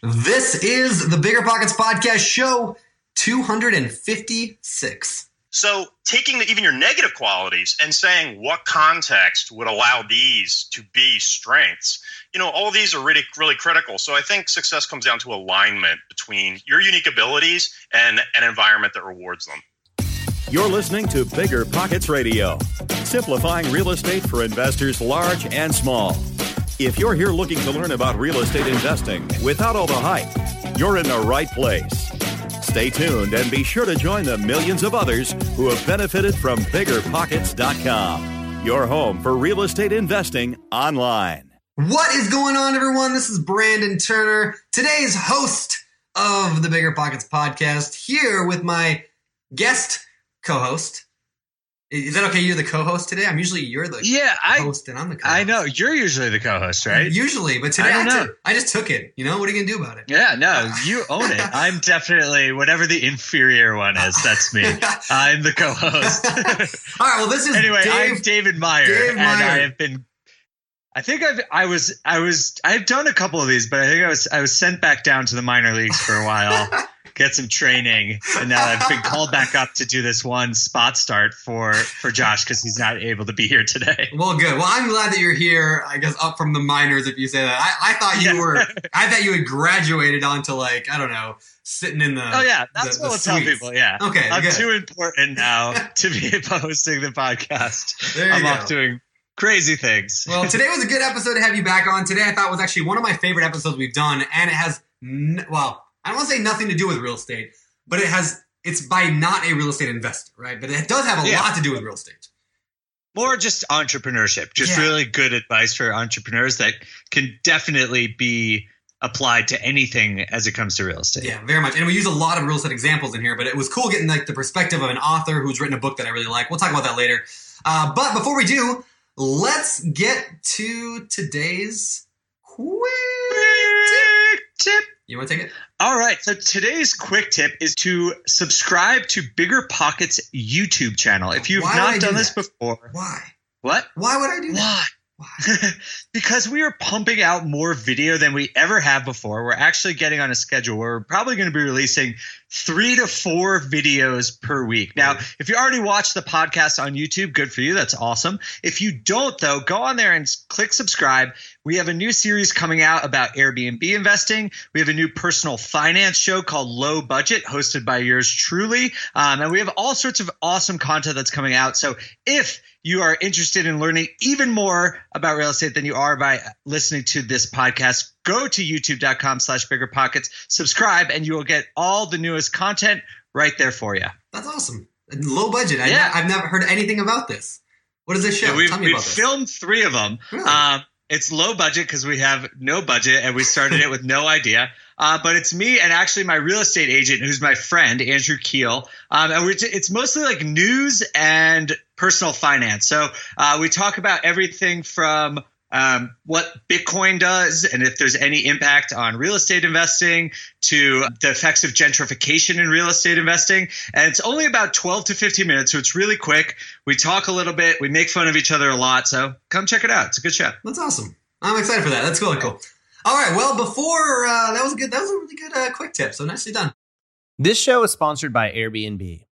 This is the Bigger Pockets Podcast Show 256. So, taking even your negative qualities and saying what context would allow these to be strengths, you know, all of these are really, really critical. So, I think success comes down to alignment between your unique abilities and an environment that rewards them. You're listening to Bigger Pockets Radio, simplifying real estate for investors large and small. If you're here looking to learn about real estate investing without all the hype, you're in the right place. Stay tuned and be sure to join the millions of others who have benefited from biggerpockets.com, your home for real estate investing online. What is going on, everyone? This is Brandon Turner, today's host of the Bigger Pockets podcast, here with my guest co host, is that okay? You're the co-host today. I'm usually you're the yeah I, host, and I'm the co-host. I know you're usually the co-host, right? Usually, but today I, I, took, I, just took it. You know what are you gonna do about it? Yeah, no, you own it. I'm definitely whatever the inferior one is. That's me. I'm the co-host. All right. Well, this is anyway. Dave, I'm David Meyer, Dave and I have been. I think I've I was I was I've done a couple of these, but I think I was I was sent back down to the minor leagues for a while get some training, and now I've been called back up to do this one spot start for for Josh because he's not able to be here today. Well, good. Well, I'm glad that you're here. I guess up from the minors, if you say that. I, I thought you yeah. were. I thought you had graduated onto like I don't know, sitting in the. Oh yeah, that's the, what we'll tell people. Yeah. Okay. I'm good. too important now to be hosting the podcast. There you I'm go. off doing crazy things. Well, today was a good episode to have you back on. Today I thought was actually one of my favorite episodes we've done, and it has n- well I don't want to say nothing to do with real estate, but it has it's by not a real estate investor, right? But it does have a Yeah. lot to do with real estate. More just entrepreneurship, just Yeah. really good advice for entrepreneurs that can definitely be applied to anything as it comes to real estate. Yeah, very much. And we use a lot of real estate examples in here, but it was cool getting like the perspective of an author who's written a book that I really like. We'll talk about that later. Uh, but before we do, let's get to today's quick tip. Tip. You want to take it? All right. So today's quick tip is to subscribe to Bigger Pockets YouTube channel. If you've Why not do done this that? before, Why? what? Why would I do that? Why? Why? because we are pumping out more video than we ever have before. We're actually getting on a schedule where we're probably going to be releasing three to four videos per week. Now, if you already watch the podcast on YouTube, good for you. That's awesome. If you don't, though, go on there and click subscribe. We have a new series coming out about Airbnb investing. We have a new personal finance show called Low Budget, hosted by yours truly. Um, and we have all sorts of awesome content that's coming out. So if you are interested in learning even more about real estate than you are by listening to this podcast, go to youtube.com slash bigger pockets, subscribe, and you will get all the newest content right there for you. That's awesome. Low budget. I Yeah. I've never heard anything about this. What is this show? Yeah, we've, Tell me about this. filmed three of them. Really? Um, it's low budget because we have no budget and we started it with no idea. Uh, but it's me and actually my real estate agent, who's my friend Andrew Keel. Um, and we're, it's mostly like news and personal finance. So uh, we talk about everything from um, what Bitcoin does and if there's any impact on real estate investing to the effects of gentrification in real estate investing. And it's only about 12 to 15 minutes, so it's really quick. We talk a little bit, we make fun of each other a lot. So come check it out. It's a good show. That's awesome. I'm excited for that. That's really cool. All right. Well, before uh, that was a good. That was a really good uh, quick tip. So nicely done. This show is sponsored by Airbnb.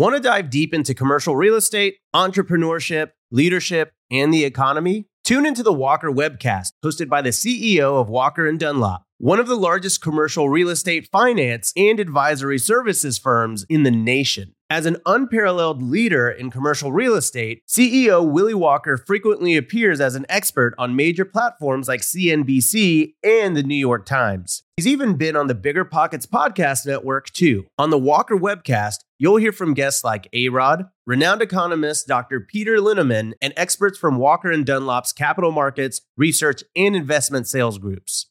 Want to dive deep into commercial real estate, entrepreneurship, leadership, and the economy? Tune into the Walker webcast hosted by the CEO of Walker and Dunlop, one of the largest commercial real estate finance and advisory services firms in the nation. As an unparalleled leader in commercial real estate, CEO Willie Walker frequently appears as an expert on major platforms like CNBC and the New York Times. He's even been on the Bigger Pockets podcast network too. On the Walker webcast, you'll hear from guests like A-Rod, renowned economist Dr. Peter Linneman, and experts from Walker and Dunlop's capital markets, research, and investment sales groups.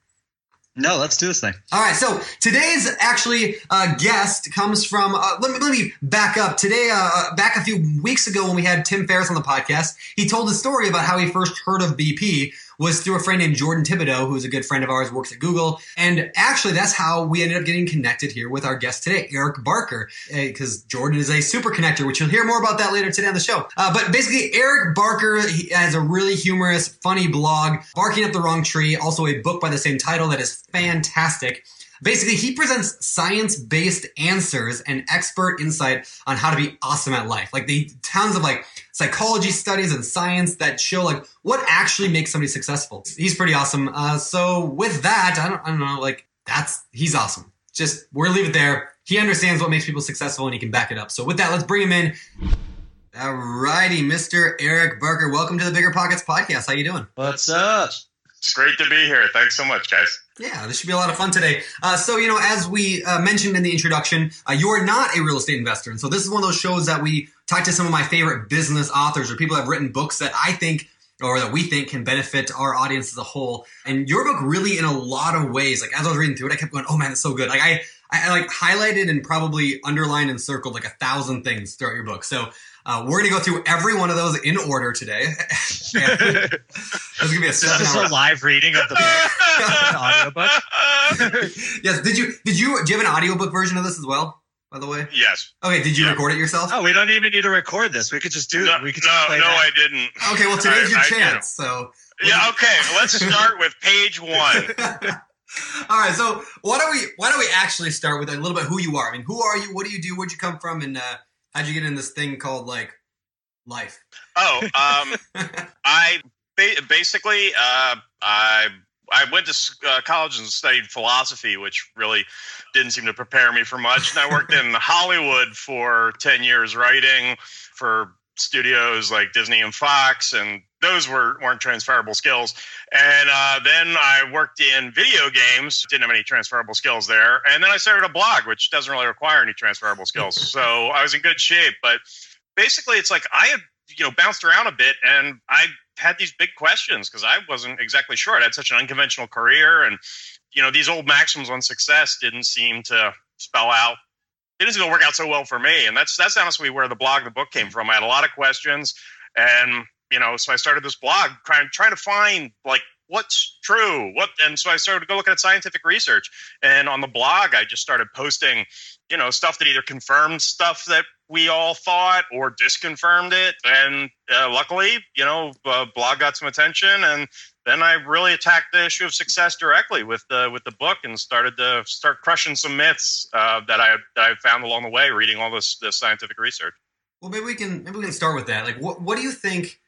No, let's do this thing. All right, so today's actually uh, guest comes from. Uh, let me let me back up. Today, uh, back a few weeks ago when we had Tim Ferriss on the podcast, he told a story about how he first heard of BP was through a friend named Jordan Thibodeau, who's a good friend of ours, works at Google. And actually, that's how we ended up getting connected here with our guest today, Eric Barker, because Jordan is a super connector, which you'll hear more about that later today on the show. Uh, but basically, Eric Barker has a really humorous, funny blog, Barking Up the Wrong Tree, also a book by the same title that is fantastic. Basically, he presents science based answers and expert insight on how to be awesome at life. Like the tons of like psychology studies and science that show like what actually makes somebody successful. He's pretty awesome. Uh, so with that, I don't, I don't know, like that's, he's awesome. Just, we're leave it there. He understands what makes people successful and he can back it up. So with that, let's bring him in. All righty, Mr. Eric Barker, welcome to the Bigger Pockets podcast. How you doing? What's up? It's great to be here. Thanks so much, guys. Yeah, this should be a lot of fun today. Uh, so, you know, as we uh, mentioned in the introduction, uh, you are not a real estate investor. And so this is one of those shows that we talk to some of my favorite business authors or people that have written books that I think or that we think can benefit our audience as a whole. And your book really in a lot of ways, like as I was reading through it, I kept going, oh man, it's so good. Like I, I, I like highlighted and probably underlined and circled like a thousand things throughout your book. So uh, we're going to go through every one of those in order today. this is going to be a Is this a live reading of the book? audiobook? yes. Did you, did you, do you have an audiobook version of this as well? By the way? Yes. Okay. Did you Yeah. record it yourself? Oh, we don't even need to record this. We could just do No, it. We could no, play no, that. I didn't. Okay. Well, today's your I- I chance. So. Yeah, okay. Let's start with page one. All right, so why don't we why don't we actually start with a little bit who you are? I mean, who are you? What do you do? Where'd you come from? And uh, how'd you get in this thing called like life? Oh, um, I ba- basically uh, I I went to uh, college and studied philosophy, which really didn't seem to prepare me for much. And I worked in Hollywood for ten years, writing for studios like Disney and Fox, and those were weren't transferable skills. And uh, then I worked in video games, didn't have any transferable skills there. And then I started a blog, which doesn't really require any transferable skills. so I was in good shape, but basically it's like I had you know bounced around a bit and I had these big questions because I wasn't exactly sure. I had such an unconventional career and you know these old maxims on success didn't seem to spell out It didn't seem to work out so well for me. And that's that's honestly where the blog, the book came from. I had a lot of questions and you know, so I started this blog trying trying to find like what's true, what and so I started to go looking at scientific research. And on the blog I just started posting, you know, stuff that either confirmed stuff that we all thought or disconfirmed it. And uh, luckily, you know, uh, blog got some attention, and then I really attacked the issue of success directly with the with the book and started to start crushing some myths uh, that I that I found along the way, reading all this this scientific research. Well, maybe we can maybe we can start with that. Like, what what do you think?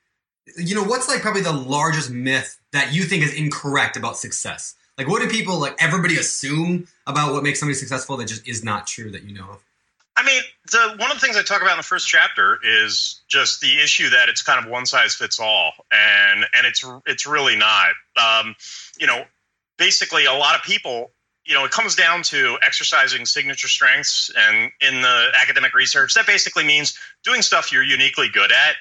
You know, what's like probably the largest myth that you think is incorrect about success? Like, what do people like everybody assume about what makes somebody successful that just is not true that you know of? I mean, the one of the things I talk about in the first chapter is just the issue that it's kind of one size fits all, and and it's it's really not. Um, you know, basically, a lot of people, you know, it comes down to exercising signature strengths, and in the academic research, that basically means doing stuff you're uniquely good at,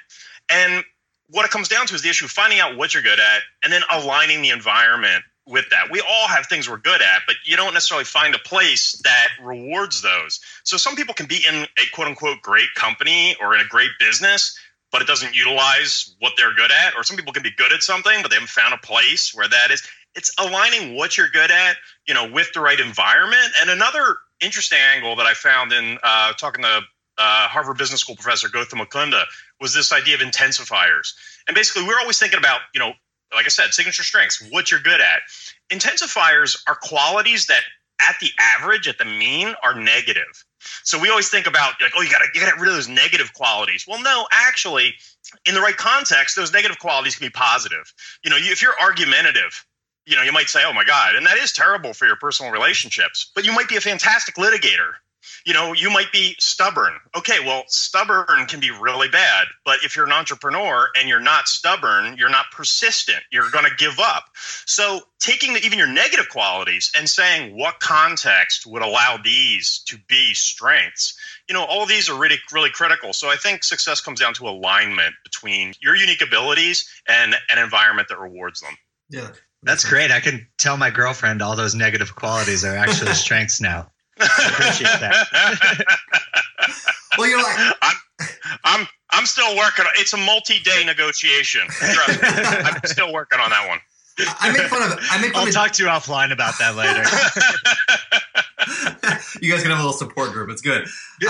and what it comes down to is the issue of finding out what you're good at and then aligning the environment with that. We all have things we're good at, but you don't necessarily find a place that rewards those. So some people can be in a quote unquote great company or in a great business, but it doesn't utilize what they're good at. Or some people can be good at something, but they haven't found a place where that is. It's aligning what you're good at, you know, with the right environment. And another interesting angle that I found in uh, talking to uh, Harvard Business School professor Gautam Mukunda was this idea of intensifiers. And basically, we're always thinking about, you know, like I said, signature strengths, what you're good at. Intensifiers are qualities that at the average, at the mean, are negative. So we always think about like, oh, you gotta you get rid of those negative qualities. Well, no, actually, in the right context, those negative qualities can be positive. You know, if you're argumentative, you know, you might say, oh my God, and that is terrible for your personal relationships, but you might be a fantastic litigator you know, you might be stubborn. Okay, well, stubborn can be really bad, but if you're an entrepreneur and you're not stubborn, you're not persistent, you're going to give up. So, taking the, even your negative qualities and saying what context would allow these to be strengths, you know, all of these are really, really critical. So, I think success comes down to alignment between your unique abilities and an environment that rewards them. Yeah. That's great. I can tell my girlfriend all those negative qualities are actually strengths now. I appreciate that. well, you know, like, I'm, I'm, I'm still working. On, it's a multi-day negotiation. I'm still working on that one. I make fun of. I make fun I'll of, talk to you offline about that later. you guys can have a little support group. It's good. Uh,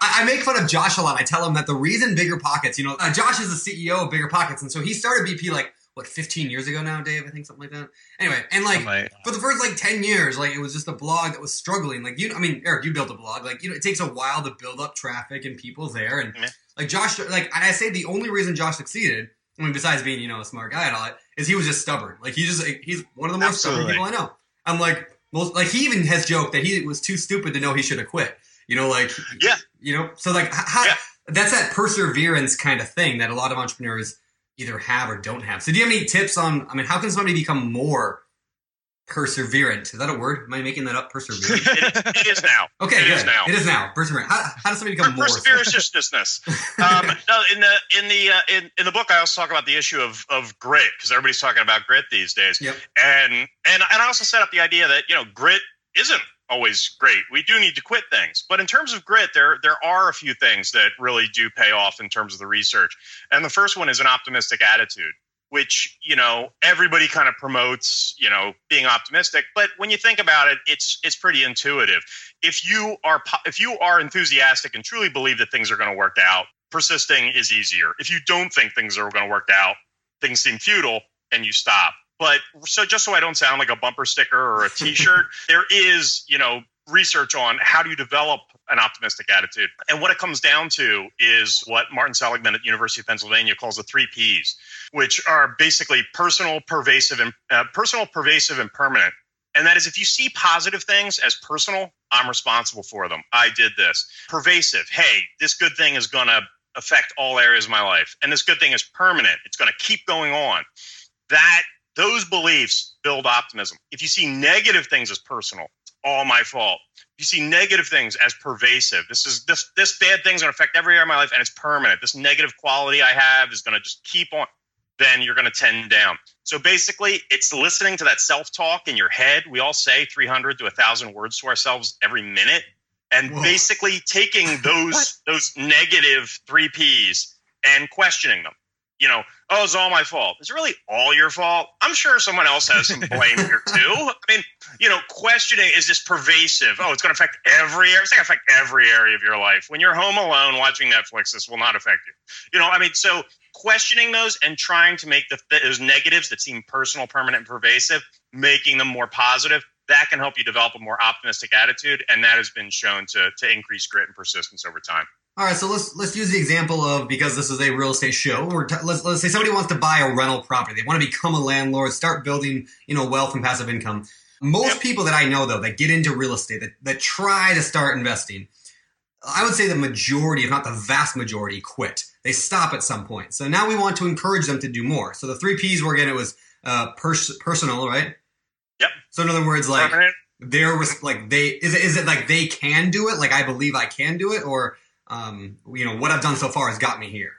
I, I, make fun of Josh a lot. I tell him that the reason Bigger Pockets, you know, uh, Josh is the CEO of Bigger Pockets, and so he started BP like what 15 years ago now, Dave. I think something like that. Anyway, and like oh for the first like 10 years, like it was just a blog that was struggling. Like you, I mean, Eric, you built a blog. Like you know, it takes a while to build up traffic and people there. And mm-hmm. like Josh, like I say, the only reason Josh succeeded, I mean, besides being you know a smart guy and all that, is he was just stubborn. Like he just like, he's one of the most Absolutely. stubborn people I know. I'm like most like he even has joked that he was too stupid to know he should have quit. You know, like yeah, you know, so like how, yeah. that's that perseverance kind of thing that a lot of entrepreneurs either have or don't have. So do you have any tips on, I mean, how can somebody become more perseverant? Is that a word? Am I making that up? Perseverant? it, it is now. Okay, it good. is now. It is now. Perseverant. How, how does somebody become per- more? Perseveranceousness. um, no, in the in the uh, in, in the book, I also talk about the issue of of grit because everybody's talking about grit these days. Yep. And and and I also set up the idea that you know grit isn't always great. We do need to quit things. But in terms of grit, there there are a few things that really do pay off in terms of the research. And the first one is an optimistic attitude, which, you know, everybody kind of promotes, you know, being optimistic, but when you think about it, it's it's pretty intuitive. If you are if you are enthusiastic and truly believe that things are going to work out, persisting is easier. If you don't think things are going to work out, things seem futile and you stop. But so just so I don't sound like a bumper sticker or a t-shirt, there is, you know, research on how do you develop an optimistic attitude. And what it comes down to is what Martin Seligman at University of Pennsylvania calls the three Ps, which are basically personal, pervasive, and uh, personal, pervasive, and permanent. And that is if you see positive things as personal, I'm responsible for them. I did this. Pervasive, hey, this good thing is going to affect all areas of my life. And this good thing is permanent. It's going to keep going on. That those beliefs build optimism. If you see negative things as personal, it's all my fault. If you see negative things as pervasive, this is this this bad thing's gonna affect every area of my life and it's permanent. This negative quality I have is gonna just keep on, then you're gonna tend down. So basically, it's listening to that self-talk in your head. We all say 300 to 1,000 words to ourselves every minute, and Whoa. basically taking those those negative three P's and questioning them you know, oh, it's all my fault. Is it really all your fault? I'm sure someone else has some blame here too. I mean, you know, questioning is just pervasive. Oh, it's going to affect every area. It's going to affect every area of your life. When you're home alone watching Netflix, this will not affect you. You know, I mean, so questioning those and trying to make the, those negatives that seem personal, permanent, and pervasive, making them more positive. That can help you develop a more optimistic attitude, and that has been shown to to increase grit and persistence over time. All right, so let's let's use the example of because this is a real estate show. Or t- let's let's say somebody wants to buy a rental property. They want to become a landlord, start building you know wealth and passive income. Most yep. people that I know though that get into real estate that that try to start investing, I would say the majority, if not the vast majority, quit. They stop at some point. So now we want to encourage them to do more. So the three P's were again it was uh, pers- personal, right? Yep. So in other words, like they're like they is it is it like they can do it? Like I believe I can do it, or um, you know, what I've done so far has got me here.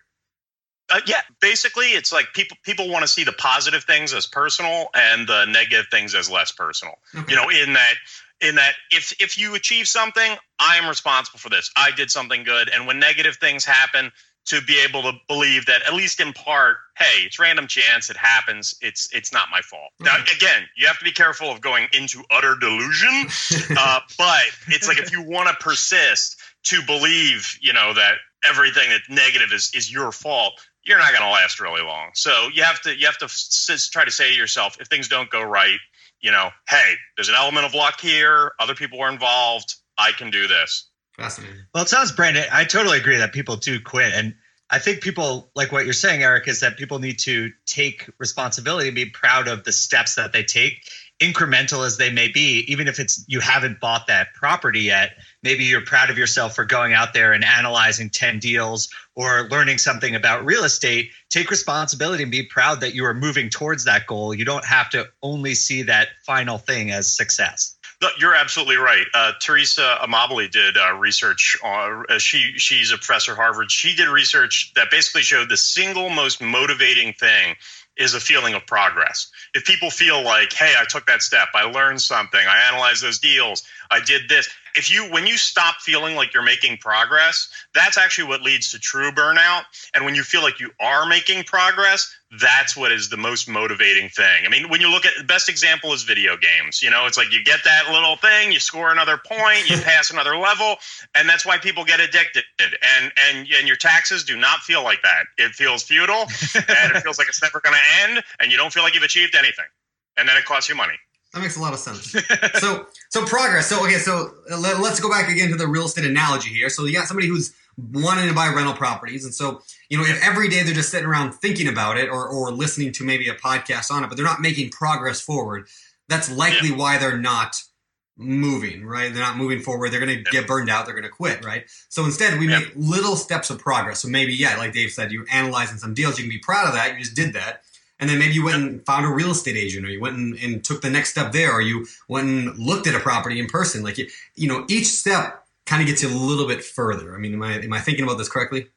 Uh, yeah, basically, it's like people people want to see the positive things as personal and the negative things as less personal. Okay. You know, in that in that if if you achieve something, I am responsible for this. I did something good, and when negative things happen, to be able to believe that at least in part, hey, it's random chance, it happens. It's it's not my fault. Now, again, you have to be careful of going into utter delusion, uh, but it's like if you want to persist to believe, you know, that everything that's negative is is your fault you're not going to last really long. So you have to you have to s- try to say to yourself, if things don't go right, you know, hey, there's an element of luck here. Other people were involved. I can do this. Fascinating. Well, it sounds, Brandon. I totally agree that people do quit, and I think people like what you're saying, Eric, is that people need to take responsibility and be proud of the steps that they take, incremental as they may be. Even if it's you haven't bought that property yet, maybe you're proud of yourself for going out there and analyzing ten deals or learning something about real estate. Take responsibility and be proud that you are moving towards that goal. You don't have to only see that final thing as success. You're absolutely right. Uh, Teresa Amabile did uh, research. On, uh, she she's a professor at Harvard. She did research that basically showed the single most motivating thing is a feeling of progress. If people feel like, hey, I took that step, I learned something, I analyzed those deals, I did this. If you when you stop feeling like you're making progress, that's actually what leads to true burnout. And when you feel like you are making progress, that's what is the most motivating thing. I mean, when you look at the best example is video games. You know, it's like you get that little thing, you score another point, you pass another level, and that's why people get addicted. And and and your taxes do not feel like that. It feels futile, and it feels like it's never going to end, and you don't feel like you've achieved anything. And then it costs you money. That makes a lot of sense. so, so progress. So, okay, so let, us go back again to the real estate analogy here. So, you got somebody who's wanting to buy rental properties, and so you know, if every day they're just sitting around thinking about it or or listening to maybe a podcast on it, but they're not making progress forward, that's likely yeah. why they're not moving. Right? They're not moving forward. They're going to yeah. get burned out. They're going to quit. Right? So instead, we yeah. make little steps of progress. So maybe, yeah, like Dave said, you're analyzing some deals. You can be proud of that. You just did that and then maybe you went and found a real estate agent or you went and, and, took the next step there or you went and looked at a property in person like you, you know each step kind of gets you a little bit further. I mean am i am i thinking about this correctly?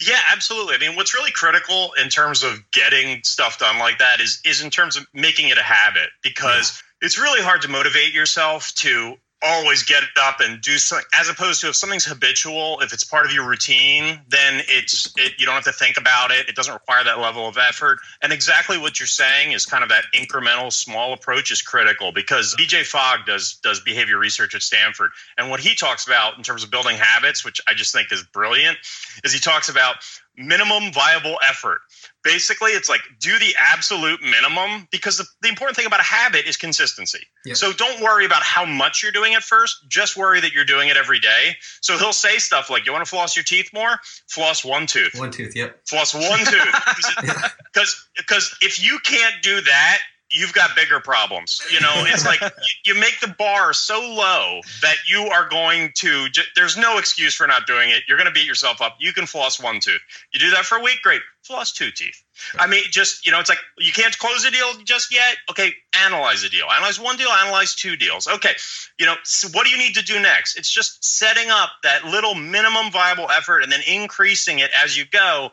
Yeah absolutely. I mean what's really critical in terms of getting stuff done like that is is in terms of making it a habit because yeah. it's really hard to motivate yourself to always get up and do something as opposed to if something's habitual if it's part of your routine then it's it, you don't have to think about it. It doesn't require that level of effort. And exactly what you're saying is kind of that incremental small approach is critical because bj fogg does does behavior research at stanford. And what he talks about in terms of building habits which i just think is brilliant is he talks about minimum viable effort. Basically it's like do the absolute minimum because the, the important thing about a habit is consistency. So don't worry about how much you're doing at first. Just worry that you're doing it every day. So he'll say stuff like you want to floss your teeth more? Floss one tooth. One tooth yep. Floss one tooth. Because because if you can't do that you've got bigger problems. You know, it's like you, you, make the bar so low that you are going to, there's no excuse for not doing it. You're going to beat yourself up. You can floss one tooth. You do that for a week, great. Floss two teeth. I mean, just, you know, it's like you can't close a deal just yet. Okay, analyze a deal. Analyze one deal, analyze two deals. Okay, you know, so what do you need to do next? It's just setting up that little minimum viable effort and then increasing it as you go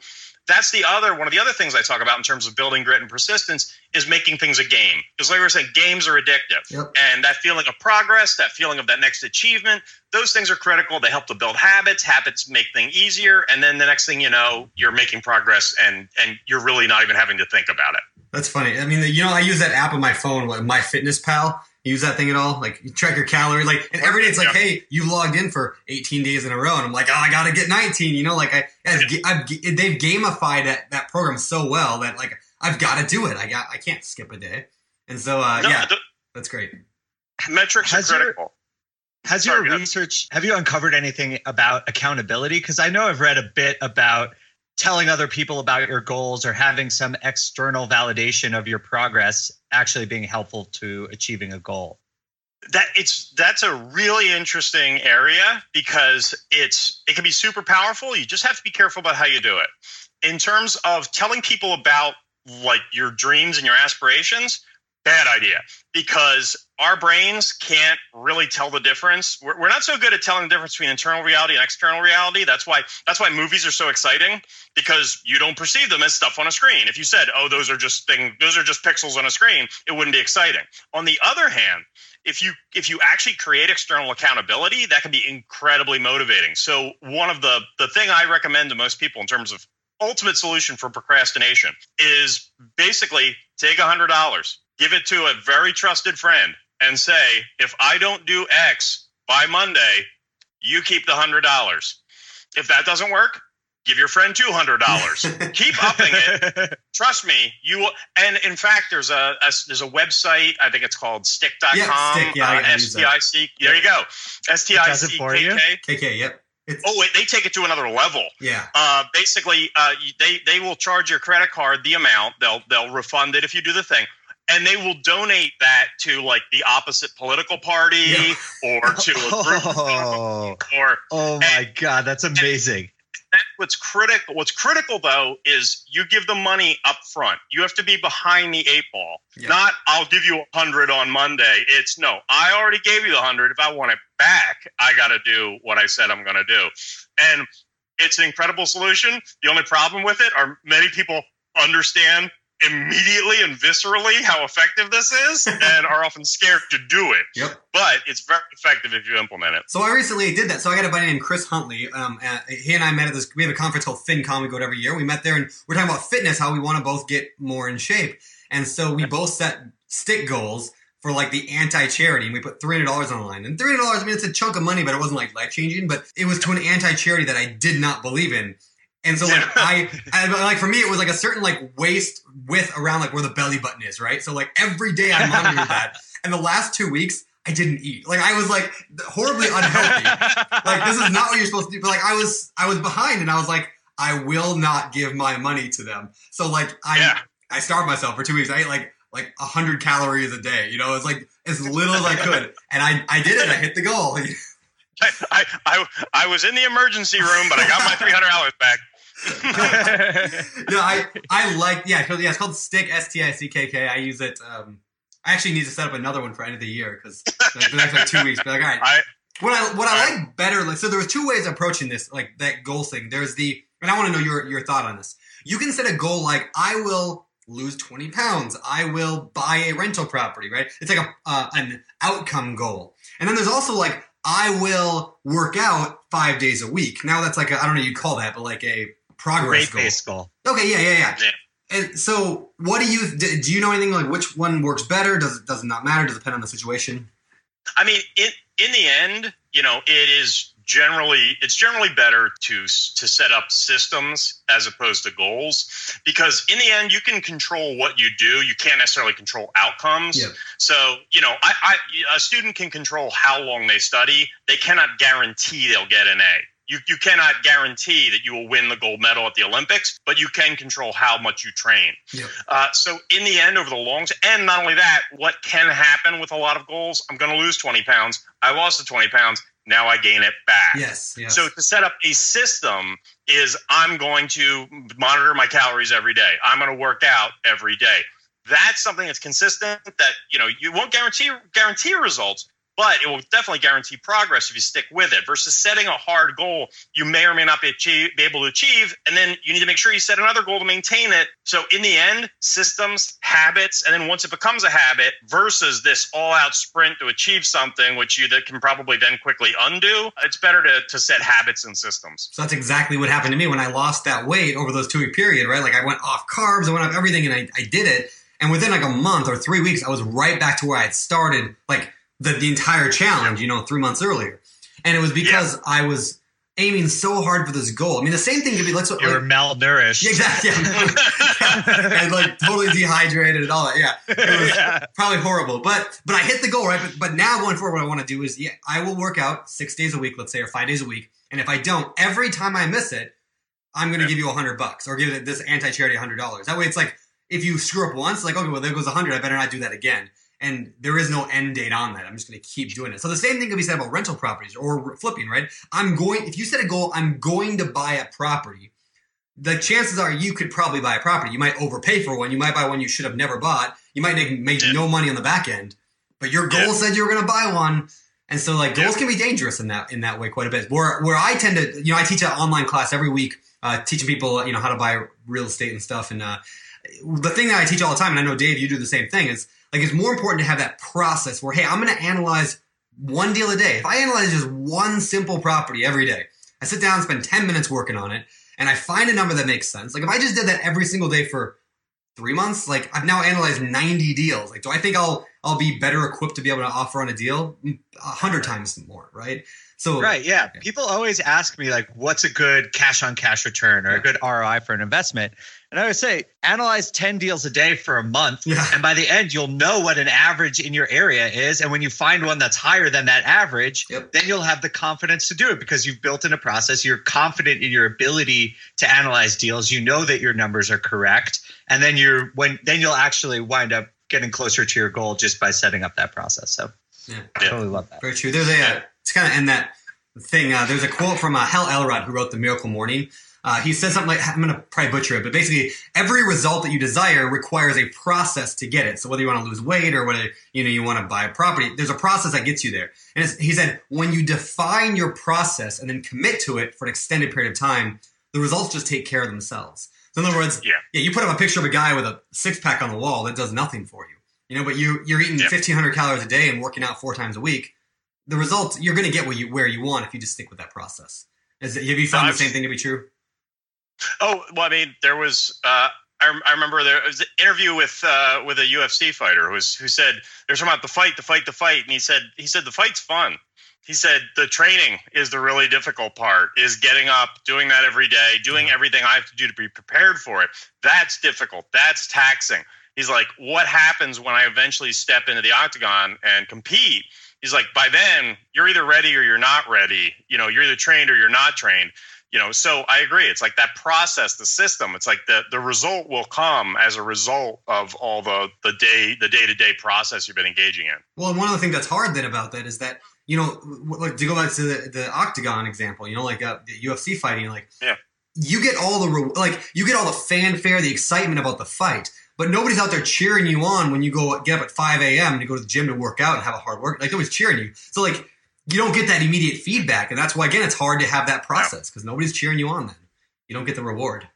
that's the other one of the other things I talk about in terms of building grit and persistence is making things a game. Because like we were saying, games are addictive. Yep. And that feeling of progress, that feeling of that next achievement, those things are critical. They help to build habits. Habits make things easier. And then the next thing you know, you're making progress and and you're really not even having to think about it. That's funny. I mean, you know, I use that app on my phone, My Fitness Pal use that thing at all? Like you track your calorie, like and every day it's like, yeah. hey, you logged in for 18 days in a row, and I'm like, oh, I gotta get 19. You know, like I, I've, I've, they've gamified that that program so well that like I've got to do it. I got I can't skip a day, and so uh, no, yeah, the, that's great. Metrics has are critical. Your, has Sorry, your research have you uncovered anything about accountability? Because I know I've read a bit about telling other people about your goals or having some external validation of your progress actually being helpful to achieving a goal. That it's that's a really interesting area because it's it can be super powerful. You just have to be careful about how you do it. In terms of telling people about like your dreams and your aspirations bad idea. Because our brains can't really tell the difference. We're, we're not so good at telling the difference between internal reality and external reality. That's why that's why movies are so exciting because you don't perceive them as stuff on a screen. If you said, "Oh, those are just thing, those are just pixels on a screen," it wouldn't be exciting. On the other hand, if you if you actually create external accountability, that can be incredibly motivating. So one of the the thing I recommend to most people in terms of ultimate solution for procrastination is basically take a hundred dollars, give it to a very trusted friend, and say, if I don't do X by Monday, you keep the hundred dollars. If that doesn't work, give your friend two hundred dollars. keep upping it. Trust me, you will. And in fact, there's a, a there's a website. I think it's called Stick.com. Yeah, Stick, yeah, I- I uh. STIC. There you go. does it for you? STICK. KK, yep. It's, Oh wait, they take it to another level. yeah. Uh, basically, uh, they they will charge your credit card the amount. They'll they'll refund it if you do the thing, and they will donate that to like the opposite political party Yeah. or to a group Oh, or oh my God, that's amazing. that's what's critical. What's critical though is you give the money up front. You have to be behind the eight ball. Yeah. Not I'll give you a hundred on Monday. It's no, I already gave you the hundred. If I want it back, I got to do what I said I'm going to do. And it's an incredible solution. The only problem with it are many people understand immediately and viscerally how effective this is and are often scared to do it. Yep. But it's very effective if you implement it. So I recently did that. So I got a buddy named Chris Huntley. Um, he and I met at this. We have a conference called FinCon. We go to every year. We met there, and we're talking about fitness, how we want to both get more in shape. And so we both set stick goals for like the anti-charity, and we put three hundred dollars on the line. And three hundred dollars, I mean, it's a chunk of money, but it wasn't like life changing. But it was to an anti-charity that I did not believe in. And so like I, I like for me it was like a certain like waist width around like where the belly button is, right? So like every day I monitored that. And the last two weeks I didn't eat. Like I was like horribly unhealthy. like this is not what you're supposed to do. But like I was I was behind and I was like, I will not give my money to them. So like I Yeah. I starved myself for two weeks. I ate like like hundred calories a day. You know, it's like as little as I could. And I I did it. I hit the goal. I, I, I was in the emergency room, but I got my three hundred dollars back. no, I I like yeah, so, yeah. It's called Stick S T I C K K. I use it. Um, I actually need to set up another one for end of the year because like, the next like two weeks. But like, all right, I what I what I like better. Like, so there was two ways of approaching this, like that goal thing. There's the, and I want to know your your thought on this. You can set a goal like I will lose twenty pounds. I will buy a rental property. Right? It's like a uh, an outcome goal. And then there's also like I will work out five days a week. Now that's like I don't know you call that, but like a progress goal. Okay, yeah, yeah, yeah. Yeah. And so, what do you do? Do you know anything like which one works better? Does it does it not matter? Does it depend on the situation? I mean, in in the end, you know, it is generally it's generally better to to set up systems as opposed to goals because in the end you can control what you do you can't necessarily control outcomes Yeah. so you know I, I a student can control how long they study they cannot guarantee they'll get an a you, you cannot guarantee that you will win the gold medal at the olympics but you can control how much you train Yep. uh, so in the end, over the longs, and not only that, what can happen with a lot of goals? I'm going to lose 20 pounds. I lost the 20 pounds. Now I gain it back. Yes. Yes. So to set up a system is I'm going to monitor my calories every day. I'm going to work out every day. That's something that's consistent. That you know you won't guarantee guarantee results, but it will definitely guarantee progress if you stick with it. Versus setting a hard goal you may or may not be, achieve, be able to achieve, and then you need to make sure you set another goal to maintain it. So in the end, systems, habits, and then once it becomes a habit, versus this all-out sprint to achieve something, which you that can probably then quickly undo. It's better to to set habits and systems. So that's exactly what happened to me when I lost that weight over those two week period, right? Like I went off carbs, I went off everything, and I, I did it. And within like a month or three weeks, I was right back to where I had started, like the, the entire challenge, you know, three months earlier. And it was because I was aiming so hard for this goal. I mean, the same thing could be let's You like, were malnourished. Yeah, exactly. Yeah. and like totally dehydrated and all that. Yeah, it was Yeah. probably horrible. But but I hit the goal right. But but now going forward, what I want to do is yeah, I will work out six days a week, let's say, or five days a week. And if I don't, every time I miss it, I'm going to give you a hundred bucks or give it this anti charity a hundred dollars. That way, it's like if you screw up once, like okay, well there goes a hundred. I better not do that again. And there is no end date on that. I'm just going to keep doing it. So the same thing can be said about rental properties or flipping, right? I'm going. If you set a goal, I'm going to buy a property the chances are you could probably buy a property. You might overpay for one. You might buy one you should have never bought. You might make, make Yeah. no money on the back end, but your goal Yeah. said you were going to buy one. And so like goals Yeah. can be dangerous in that in that way quite a bit. Where where I tend to you know I teach an online class every week, uh, teaching people you know how to buy real estate and stuff. And uh, the thing that I teach all the time, and I know Dave, you do the same thing, is like it's more important to have that process where hey, I'm going to analyze one deal a day. If I analyze just one simple property every day, I sit down, and spend 10 minutes working on it, and I find a number that makes sense. Like if I just did that every single day for three months, like I've now analyzed 90 deals. Like, do I think I'll I'll be better equipped to be able to offer on a deal? Mm, A hundred times more, right? So Right, yeah. People always ask me like what's a good cash on cash return or a good ROI for an investment? And I would say analyze 10 deals a day for a month Yeah. and by the end you'll know what an average in your area is and when you find one that's higher than that average, Yep. then you'll have the confidence to do it because you've built in a process, you're confident in your ability to analyze deals, you know that your numbers are correct and then you're when then you'll actually wind up getting closer to your goal just by setting up that process. So Yeah. I totally love that. Very true. There's a uh, to kind of end that thing. Uh, there's a quote from uh, Hal Elrod who wrote The Miracle Morning. Uh, he says something like, I'm going to probably butcher it, but basically, every result that you desire requires a process to get it. So whether you want to lose weight or whether you know you want to buy a property, there's a process that gets you there. And it's, he said, when you define your process and then commit to it for an extended period of time, the results just take care of themselves. So in other words, Yeah. yeah, you put up a picture of a guy with a six pack on the wall that does nothing for you. You know, but you you're eating Yeah. 1,500 calories a day and working out four times a week the result you're going to get where you where you want if you just stick with that process. Is it, have you found the same thing to be true? Oh well, I mean, there was. Uh, I, I remember there was an interview with uh, with a UFC fighter who was who said they're talking about the fight, the fight, the fight, and he said he said the fight's fun. He said the training is the really difficult part. Is getting up, doing that every day, doing everything I have to do to be prepared for it. That's difficult. That's taxing. He's like, what happens when I eventually step into the octagon and compete? He's like, by then you're either ready or you're not ready. You know, you're either trained or you're not trained you know so i agree it's like that process the system it's like the the result will come as a result of all the the day the day-to-day process you've been engaging in Well, and one of the things that's hard then about that is that you know, like to go back to the, the octagon example, you know, like uh, the UFC fighting, like Yeah. you get all the re- like you get all the fanfare, the excitement about the fight, but nobody's out there cheering you on when you go get up at 5 a.m. to go to the gym to work out and have a hard work. Like nobody's cheering you, so like you don't get that immediate feedback, and that's why again it's hard to have that process because nobody's cheering you on. Then you don't get the reward.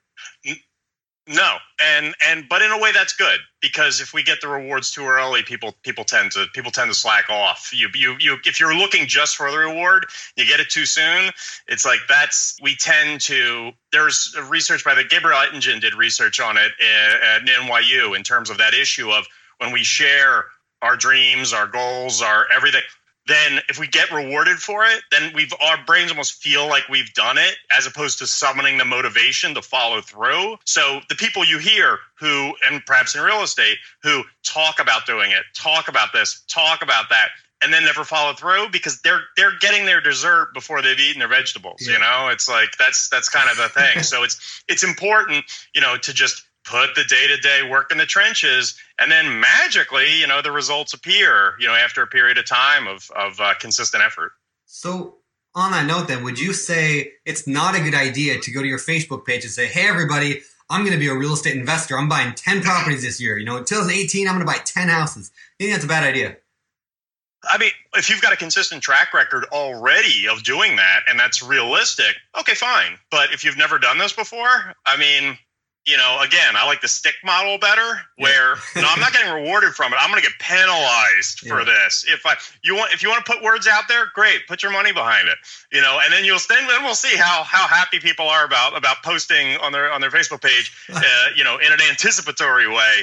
no and and but in a way that's good because if we get the rewards too early people people tend to people tend to slack off you you you if you're looking just for the reward you get it too soon it's like that's we tend to there's research by the gabriel Oettingen did research on it eh, at, at nyu in terms of that issue of when we share our dreams our goals our everything then if we get rewarded for it, then we've our brains almost feel like we've done it as opposed to summoning the motivation to follow through. So the people you hear who and perhaps in real estate who talk about doing it, talk about this, talk about that, and then never follow through because they're they're getting their dessert before they've eaten their vegetables. Yeah. You know, it's like that's that's kind of the thing. so it's it's important, you know, to just put the day to day work in the trenches and then magically you know the results appear you know after a period of time of of uh, consistent effort So, on that note, then, would you say it's not a good idea to go to your Facebook page and say, "Hey, everybody, I'm going to be a real estate investor. I'm buying 10 properties this year. You know, in 2018, I'm going to buy 10 houses." You think that's a bad idea? i mean if you've got a consistent track record already of doing that and that's realistic okay fine but if you've never done this before i mean you know again i like the stick model better where no i'm not getting rewarded from it. I'm going to get penalized for this. If i you want if you want to put words out there great put your money behind it you know and then you'll then, then we'll see how how happy people are about about posting on their on their facebook page uh, you know in an anticipatory way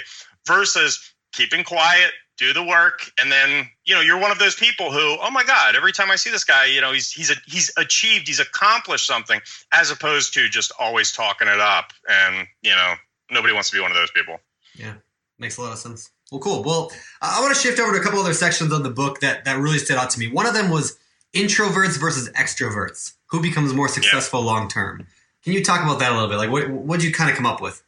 versus keeping quiet do the work and then you know you're one of those people who oh my god every time i see this guy you know he's he's a, he's achieved he's accomplished something as opposed to just always talking it up and you know nobody wants to be one of those people Yeah, makes a lot of sense. Well, cool. Well, I want to shift over to a couple other sections of the book that that really stood out to me. One of them was introverts versus extroverts. Who becomes more successful long term? Can you talk about that a little bit? Like, what what'd you kind of come up with?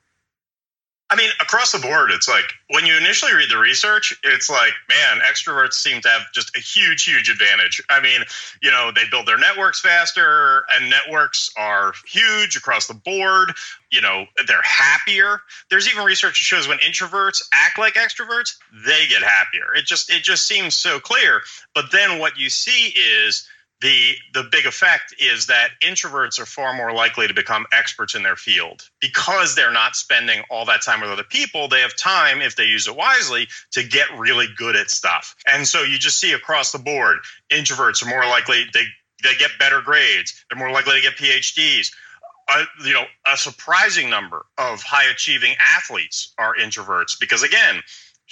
I mean, across the board, it's like when you initially read the research, it's like, man, extroverts seem to have just a huge, huge advantage. I mean, you know, they build their networks faster, and networks are huge across the board. You know, they're happier. There's even research that shows when introverts act like extroverts, they get happier. It just it just seems so clear. But then what you see is the the big effect is that introverts are far more likely to become experts in their field. Because they're not spending all that time with other people they have time if they use it wisely to get really good at stuff. And so you just see across the board introverts are more likely they they get better grades they're more likely to get phds uh, you know a surprising number of high achieving athletes are introverts because again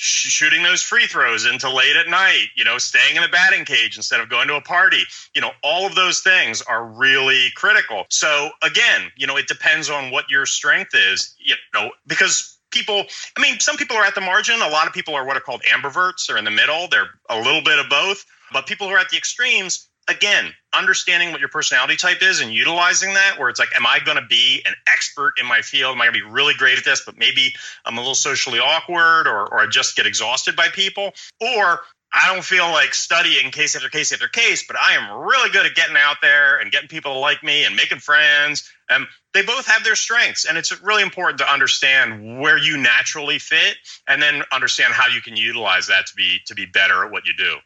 shooting those free throws into late at night, you know, staying in the batting cage instead of going to a party. You know, all of those things are really critical. So again, you know, it depends on what your strength is, you know, because people I mean, some people are at the margin, a lot of people are what are called ambiverts, they're in the middle, they're a little bit of both, but people who are at the extremes again, understanding what your personality type is and utilizing that, where it's like, am I going to be an expert in my field? Am I going to be really great at this, but maybe I'm a little socially awkward or, or I just get exhausted by people? Or I don't feel like studying case after case after case, but I am really good at getting out there and getting people to like me and making friends. And they both have their strengths. And it's really important to understand where you naturally fit and then understand how you can utilize that to be to be better at what you do.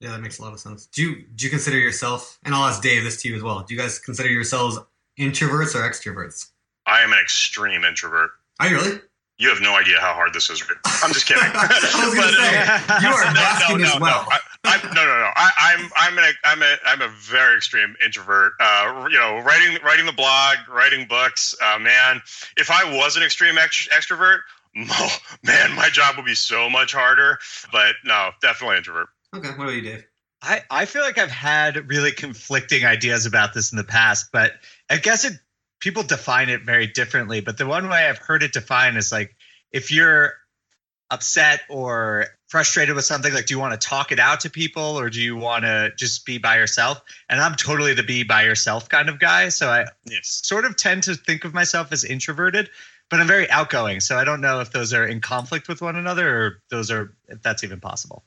Yeah, that makes a lot of sense. Do you do you consider yourself, and I'll ask Dave this to you as well. Do you guys consider yourselves introverts or extroverts? I am an extreme introvert. Are you really? You have no idea how hard this is. I'm just kidding. I was going to say uh, you are masking no, no, as well. No, I, I, no, no, no. I, am I'm, I'm a, I'm a, I'm a very extreme introvert. Uh, you know, writing, writing the blog, writing books. Uh, man, if I was an extreme ext- extrovert, oh, man, my job would be so much harder. But no, definitely introvert. Okay, what about you, Dave? I, I feel like I've had really conflicting ideas about this in the past, but I guess it people define it very differently. But the one way I've heard it defined is like if you're upset or frustrated with something, like do you want to talk it out to people or do you want to just be by yourself? And I'm totally the be by yourself kind of guy. So I yes. sort of tend to think of myself as introverted, but I'm very outgoing. So I don't know if those are in conflict with one another or those are if that's even possible.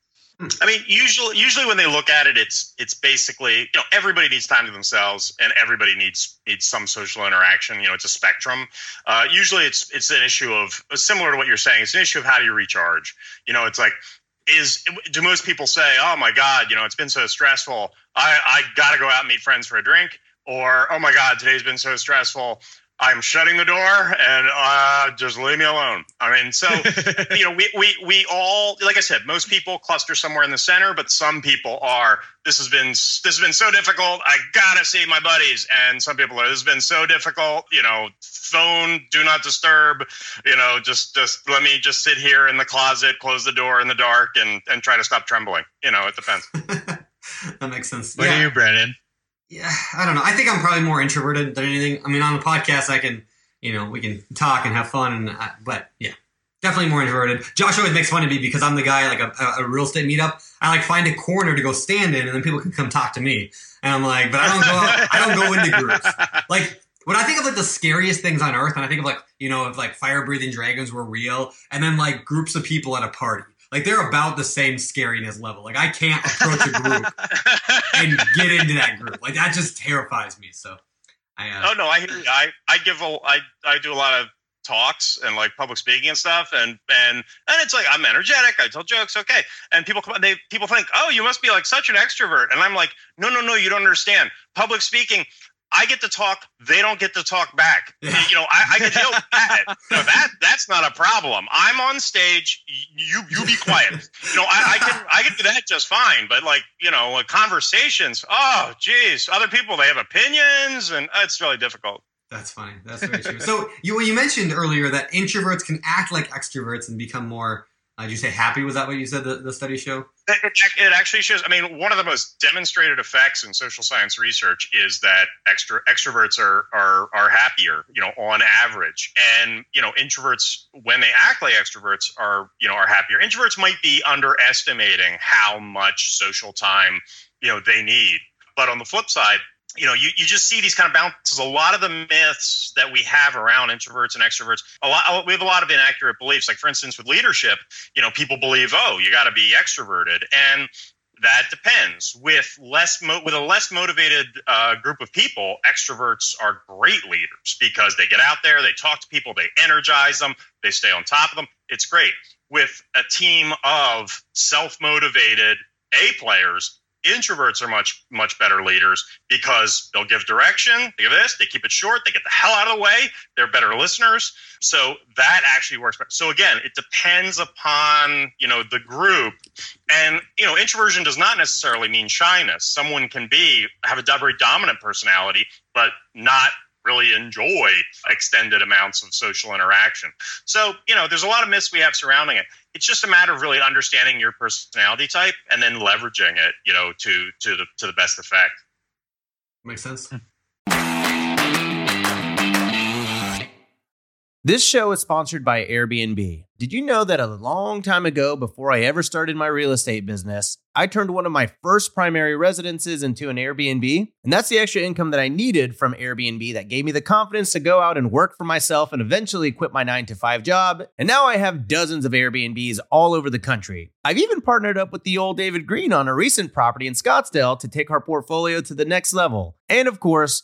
I mean, usually, usually when they look at it, it's it's basically you know everybody needs time to themselves, and everybody needs needs some social interaction. You know, it's a spectrum. Uh, usually, it's it's an issue of similar to what you're saying. It's an issue of how do you recharge. You know, it's like is do most people say, oh my god, you know, it's been so stressful. I I got to go out and meet friends for a drink, or oh my god, today's been so stressful. I'm shutting the door and uh, just leave me alone. I mean, so you know, we, we we all like I said, most people cluster somewhere in the center, but some people are. This has been this has been so difficult. I gotta see my buddies, and some people are. This has been so difficult. You know, phone, do not disturb. You know, just just let me just sit here in the closet, close the door in the dark, and and try to stop trembling. You know, it depends. that makes sense. What yeah. are you, Brandon? Yeah, I don't know. I think I'm probably more introverted than anything. I mean, on the podcast, I can, you know, we can talk and have fun, and I, but yeah, definitely more introverted. Josh always makes fun of me because I'm the guy like a, a, real estate meetup. I like find a corner to go stand in, and then people can come talk to me. And I'm like, but I don't go. I don't go into groups. Like when I think of like the scariest things on earth, and I think of like you know if like fire breathing dragons were real, and then like groups of people at a party like they're about the same scariness level. Like I can't approach a group and get into that group. Like that just terrifies me. So I uh, Oh no, I I I give a I I do a lot of talks and like public speaking and stuff and and and it's like I'm energetic, I tell jokes, okay. And people come they people think, "Oh, you must be like such an extrovert." And I'm like, "No, no, no, you don't understand. Public speaking, I get to talk, they don't get to talk back. Yeah. You know, I, I can deal with that. You know, that that's not a problem. I'm on stage. You you be quiet. You know, I, I can I can do that just fine. But like you know, uh, conversations. Oh, geez, other people they have opinions, and uh, it's really difficult. That's funny. That's very true. so you you mentioned earlier that introverts can act like extroverts and become more uh, did you say happy? Was that what you said the, the study show? It, it, actually shows. I mean, one of the most demonstrated effects in social science research is that extra extroverts are are are happier, you know, on average, and you know, introverts when they act like extroverts are you know are happier. Introverts might be underestimating how much social time you know they need, but on the flip side, you know, you, you just see these kind of bounces. A lot of the myths that we have around introverts and extroverts, a lot we have a lot of inaccurate beliefs. Like for instance, with leadership, you know, people believe, oh, you got to be extroverted, and that depends. With less mo- with a less motivated uh, group of people, extroverts are great leaders because they get out there, they talk to people, they energize them, they stay on top of them. It's great. With a team of self motivated A players, introverts are much much better leaders because they'll give direction they give this they keep it short they get the hell out of the way they're better listeners so that actually works so again it depends upon you know the group and you know introversion does not necessarily mean shyness someone can be have a very dominant personality but not really enjoy extended amounts of social interaction. So, you know, there's a lot of myths we have surrounding it. It's just a matter of really understanding your personality type and then leveraging it, you know, to to the to the best effect. Makes sense. Hmm. This show is sponsored by Airbnb. Did you know that a long time ago, before I ever started my real estate business, I turned one of my first primary residences into an Airbnb? And that's the extra income that I needed from Airbnb that gave me the confidence to go out and work for myself and eventually quit my nine to five job. And now I have dozens of Airbnbs all over the country. I've even partnered up with the old David Greene on a recent property in Scottsdale to take our portfolio to the next level. And of course,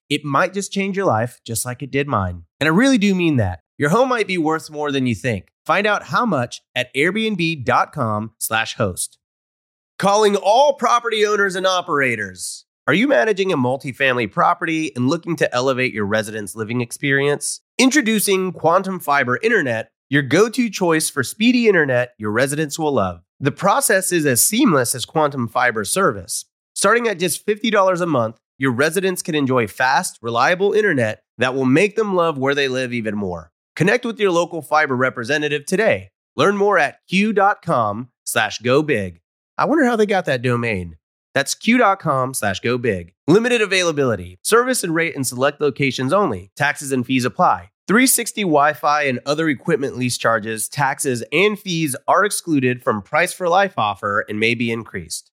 It might just change your life, just like it did mine. And I really do mean that. Your home might be worth more than you think. Find out how much at airbnb.com/slash host. Calling all property owners and operators. Are you managing a multifamily property and looking to elevate your residents' living experience? Introducing Quantum Fiber Internet, your go to choice for speedy internet your residents will love. The process is as seamless as Quantum Fiber service. Starting at just $50 a month, your residents can enjoy fast, reliable internet that will make them love where they live even more. Connect with your local fiber representative today. Learn more at q.com slash go big. I wonder how they got that domain. That's q.com slash go big. Limited availability. Service and rate in select locations only. Taxes and fees apply. 360 Wi Fi and other equipment lease charges, taxes, and fees are excluded from price for life offer and may be increased.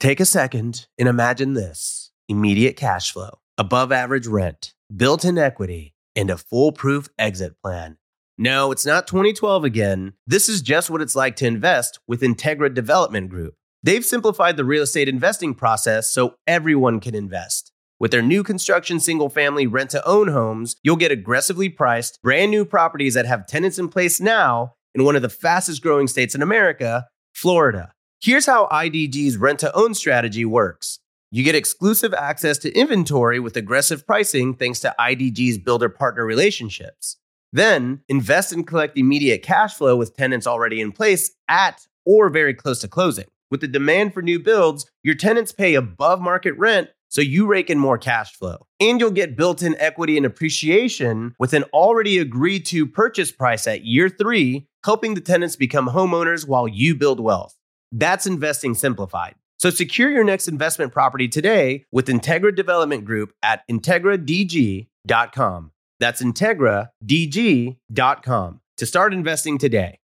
Take a second and imagine this immediate cash flow, above average rent, built in equity, and a foolproof exit plan. No, it's not 2012 again. This is just what it's like to invest with Integra Development Group. They've simplified the real estate investing process so everyone can invest. With their new construction single family rent to own homes, you'll get aggressively priced, brand new properties that have tenants in place now in one of the fastest growing states in America, Florida. Here's how IDG's rent to own strategy works. You get exclusive access to inventory with aggressive pricing thanks to IDG's builder partner relationships. Then invest and collect immediate cash flow with tenants already in place at or very close to closing. With the demand for new builds, your tenants pay above market rent, so you rake in more cash flow. And you'll get built in equity and appreciation with an already agreed to purchase price at year three, helping the tenants become homeowners while you build wealth. That's investing simplified. So secure your next investment property today with Integra Development Group at IntegraDG.com. That's IntegraDG.com to start investing today.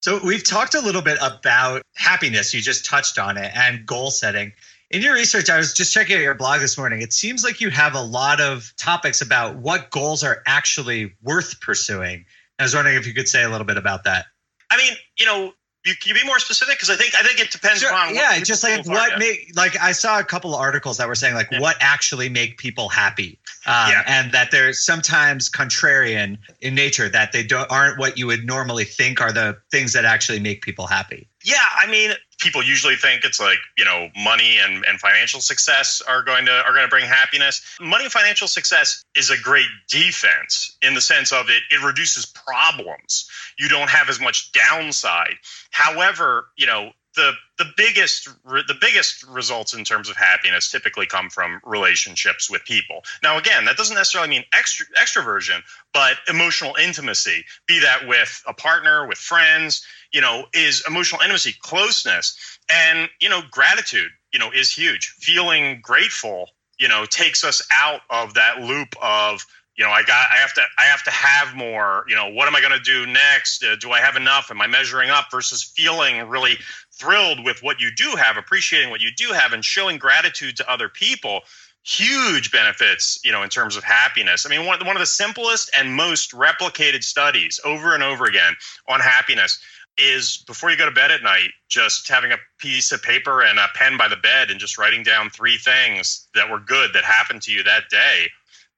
So we've talked a little bit about happiness. You just touched on it and goal setting. In your research, I was just checking out your blog this morning. It seems like you have a lot of topics about what goals are actually worth pursuing. I was wondering if you could say a little bit about that. I mean, you know, you, can you be more specific? Because I think I think it depends sure, on yeah, just like what make like I saw a couple of articles that were saying like yeah. what actually make people happy, um, yeah. and that they're sometimes contrarian in nature that they don't aren't what you would normally think are the things that actually make people happy. Yeah, I mean, people usually think it's like you know money and, and financial success are going to are going to bring happiness money and financial success is a great defense in the sense of it it reduces problems you don't have as much downside however you know the the biggest the biggest results in terms of happiness typically come from relationships with people. Now, again, that doesn't necessarily mean extra, extroversion, but emotional intimacy. Be that with a partner, with friends, you know, is emotional intimacy, closeness, and you know, gratitude. You know, is huge. Feeling grateful, you know, takes us out of that loop of you know, I got, I have to, I have to have more. You know, what am I going to do next? Uh, do I have enough? Am I measuring up? Versus feeling really thrilled with what you do have, appreciating what you do have, and showing gratitude to other people. Huge benefits, you know, in terms of happiness. I mean, one, one of the simplest and most replicated studies over and over again on happiness is before you go to bed at night, just having a piece of paper and a pen by the bed and just writing down three things that were good that happened to you that day.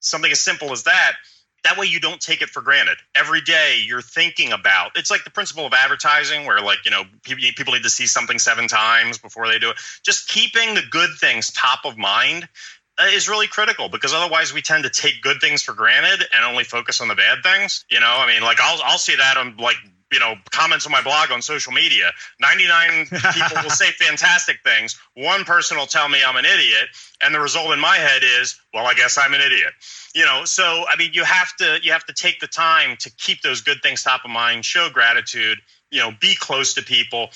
Something as simple as that that way you don't take it for granted. Every day you're thinking about it's like the principle of advertising where like you know people need to see something seven times before they do it. Just keeping the good things top of mind uh, is really critical because otherwise we tend to take good things for granted and only focus on the bad things you know? I mean like i'll, I'll see that on like you know comments on my blog on social media. 99 people will say fantastic things. One person will tell me i'm an idiot and the result in my head is well i guess i'm an idiot. You know so i mean you have to you have to take the time to keep those good things top of mind show gratitude you know be close to people.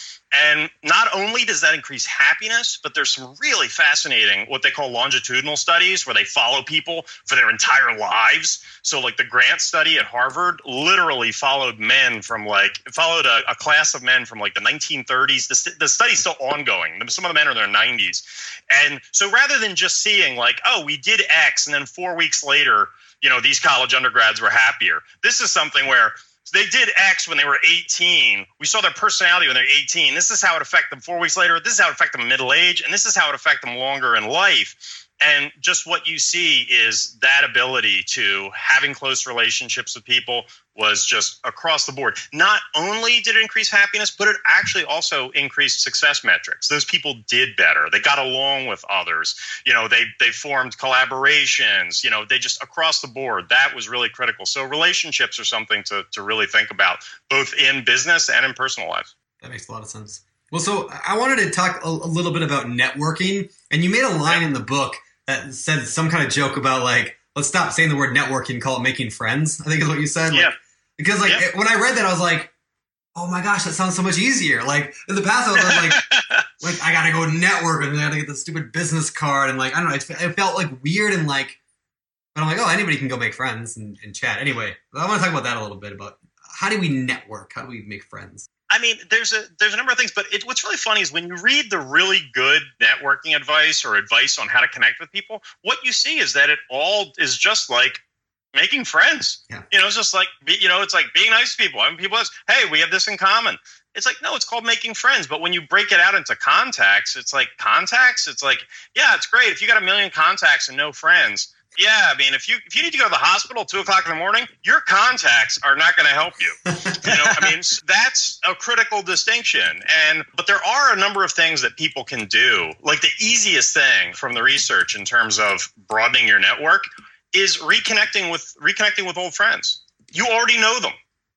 And not only does that increase happiness but there's some really fascinating what they call longitudinal studies where they follow people for their entire lives. So like the grant study at harvard literally followed men from like followed a, a class of men from like the 1930s the, the study's still ongoing. Some of the men are in their 90s and so rather than just seeing like oh we did x and then four weeks later you know these college undergrads were happier. This is something where they did X when they were 18. We saw their personality when they're 18. This is how it affected them four weeks later. This is how it affected them middle age, and this is how it affected them longer in life. And just what you see is that ability to having close relationships with people was just across the board. Not only did it increase happiness, but it actually also increased success metrics. Those people did better. They got along with others. You know, they they formed collaborations. You know, they just across the board. That was really critical. So relationships are something to to really think about, both in business and in personal life. That makes a lot of sense. Well, so I wanted to talk a, a little bit about networking, and you made a line yeah. in the book that said some kind of joke about like, let's stop saying the word networking, call it making friends. I think is what you said. Yeah. Like, because like yeah. when I read that, I was like, oh my gosh, that sounds so much easier. Like in the past, I was like, like I gotta go network and I gotta get the stupid business card and like I don't know, it, it felt like weird and like. But I'm like, oh, anybody can go make friends and, and chat. Anyway, I want to talk about that a little bit about how do we network? How do we make friends? I mean, there's a there's a number of things, but it, what's really funny is when you read the really good networking advice or advice on how to connect with people, what you see is that it all is just like making friends. Yeah. You know, it's just like you know, it's like being nice to people. I mean, people ask, "Hey, we have this in common." It's like no, it's called making friends. But when you break it out into contacts, it's like contacts. It's like yeah, it's great if you got a million contacts and no friends. Yeah, I mean, if you if you need to go to the hospital at two o'clock in the morning, your contacts are not going to help you. you know, I mean, that's a critical distinction. And but there are a number of things that people can do. Like the easiest thing from the research in terms of broadening your network is reconnecting with reconnecting with old friends. You already know them.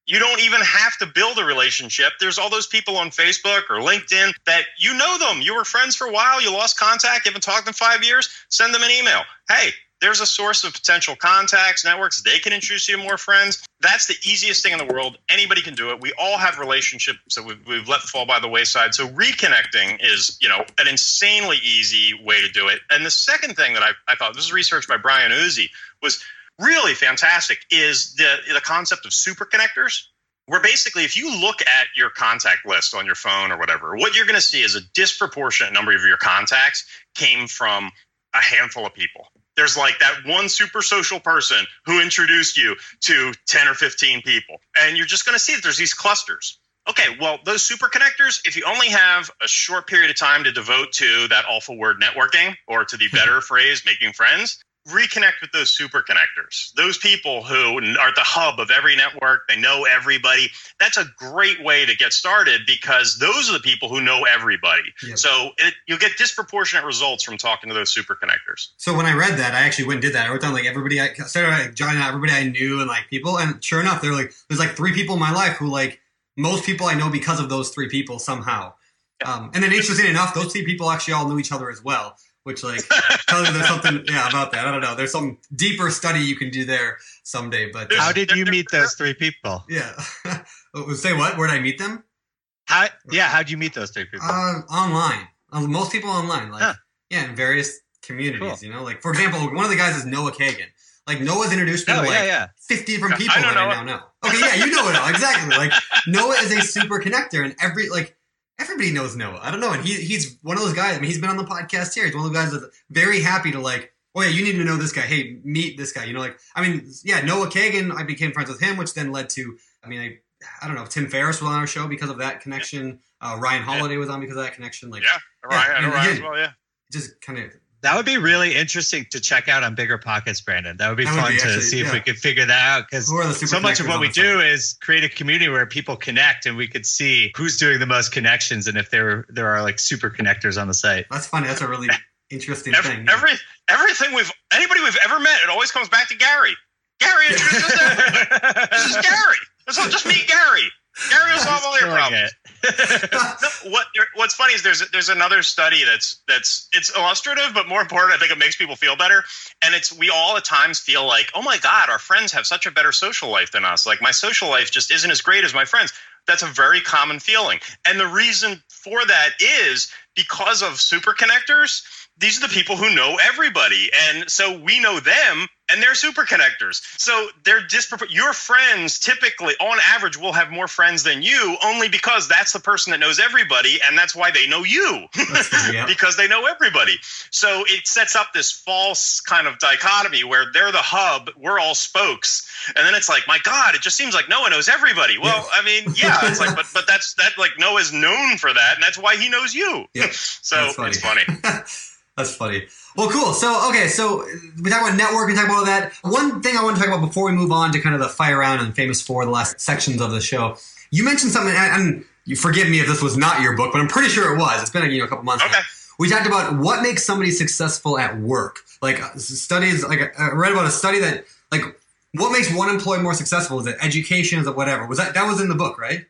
You don't even have to build a relationship. There's all those people on Facebook or LinkedIn that you know them. You were friends for a while. You lost contact. You haven't talked in five years. Send them an email. Hey, there's a source of potential contacts, networks. They can introduce you to more friends. That's the easiest thing in the world. Anybody can do it. We all have relationships that we've, we've let fall by the wayside. So reconnecting is, you know, an insanely easy way to do it. And the second thing that I, I thought, this is research by Brian Uzzi, was really fantastic, is the, the concept of super connectors where basically if you look at your contact list on your phone or whatever what you're going to see is a disproportionate number of your contacts came from a handful of people there's like that one super social person who introduced you to 10 or 15 people. And you're just going to see that there's these clusters. Okay, well, those super connectors, if you only have a short period of time to devote to that awful word networking or to the better phrase making friends, reconnect with those super connectors, those people who are at the hub of every network. They know everybody. That's a great way to get started because those are the people who know everybody. Yep. So it, you'll get disproportionate results from talking to those super connectors. So when I read that, I actually went and did that. I wrote down like everybody I started like, joining out everybody I knew and like people, and sure enough, there were like there's like three people in my life who like most people I know because of those three people somehow. Um, and then interesting enough, those three people actually all knew each other as well, which like tells you there's something yeah about that. I don't know. There's some deeper study you can do there someday. But There's- How did you meet those three people? yeah, Oh, say what? Where did I meet them? How, yeah, how'd you meet those three people? Uh, online. Uh, most people online, like Huh. yeah, in various communities. Cool. You know, like for example, one of the guys is Noah Kagan. Like Noah's introduced me oh, to like yeah, yeah. 50 different I people know that I Noah. now know. Okay, yeah, you know it all exactly. Like Noah is a super connector, and every like everybody knows Noah. I don't know, and he he's one of those guys. I mean, he's been on the podcast here. He's one of those guys that's very happy to like. Oh yeah, you need to know this guy. Hey, meet this guy. You know, like I mean, yeah, Noah Kagan. I became friends with him, which then led to. I mean, I I don't know. Tim Ferriss was on our show because of that connection. Uh, Ryan Holiday was on because of that connection. Like, Yeah, Ryan, I mean, Ryan as well. Yeah. just kind of That would be really interesting to check out on BiggerPockets, Brandon. That would be That would fun be to actually- see if yeah. we could figure that out because who are the super so much of what we do is create a community where people connect and we could see who's doing the most connections and if there there are like super connectors on the site. That's funny. That's a really interesting Every, thing. every everything we've anybody we've ever met, it always comes back to Gary. Gary introduced us everybody. This is Gary. This is, just meet Gary. Gary will solve all your problems. it. What what's funny is there's there's another study that's that's it's illustrative, but more important, I think it makes people feel better. And it's we all at times feel like, oh my god, our friends have such a better social life than us. Like my social life just isn't as great as my friends. That's a very common feeling, and the reason for that is because of super connectors. These are the people who know everybody, and so we know them, and they're super connectors. So they're dispropor- Your friends typically, on average, will have more friends than you, only because that's the person that knows everybody, and that's why they know you yeah. because they know everybody. So it sets up this false kind of dichotomy where they're the hub, we're all spokes, and then it's like, my God, it just seems like Noah knows everybody. Well, Yeah. I mean, yeah, it's like, but but that's that like Noah's known for that, and that's why he knows you. Yep. So That's it's funny. That's funny. Well, cool. So, okay, so we talk about network, we talk about all that. One thing I want to talk about before we move on to kind of the fire round and famous for the last sections of the show. You mentioned something, and you forgive me if this was not your book, but I'm pretty sure it was. It's been you know a couple months. now. Okay. We talked about what makes somebody successful at work. Like uh, studies, like I read about a study that like what makes one employee more successful? Is it education? Is it whatever? Was that that was in the book, right?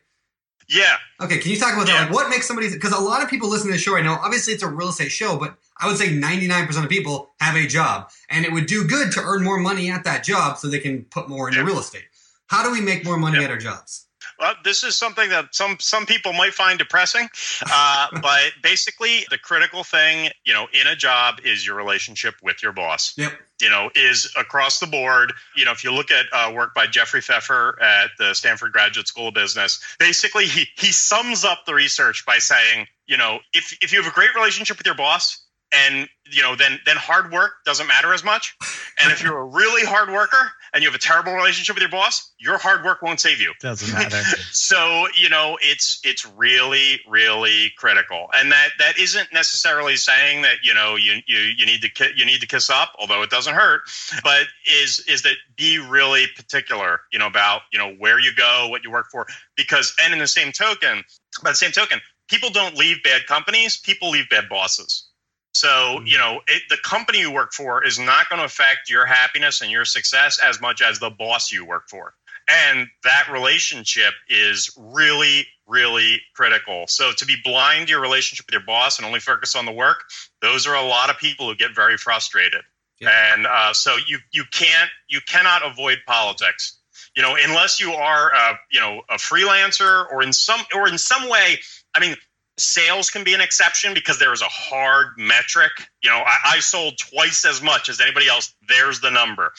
Yeah. Okay, can you talk about that? Like, what makes somebody? Because a lot of people listen to the show right now. Obviously, it's a real estate show, but I would say ninety-nine percent of people have a job, and it would do good to earn more money at that job so they can put more into Yeah. real estate. How do we make more money Yeah. at our jobs? Well, this is something that some some people might find depressing, uh, but basically, the critical thing, you know, in a job is your relationship with your boss. Yep. You know, is across the board. You know, if you look at uh, work by Jeffrey Pfeffer at the Stanford Graduate School of Business, basically he he sums up the research by saying, you know, if if you have a great relationship with your boss, and you know, then then hard work doesn't matter as much. And if you're a really hard worker and you have a terrible relationship with your boss, your hard work won't save you Doesn't matter. so you know it's it's really really critical and that that isn't necessarily saying that you know you you, you need to ki- you need to kiss up although it doesn't hurt but is is that be really particular you know about you know where you go what you work for because and in the same token by the same token people don't leave bad companies people leave bad bosses so, you know, it, the company you work for is not going to affect your happiness and your success as much as the boss you work for. And that relationship is really, really critical. So, to be blind to your relationship with your boss and only focus on the work, those are a lot of people who get very frustrated. Yeah. And uh, so, you you can't you cannot avoid politics. You know, unless you are uh, you know a freelancer or in some or in some way. I mean, sales can be an exception because there is a hard metric. You know, I, I sold twice as much as anybody else. There's the number.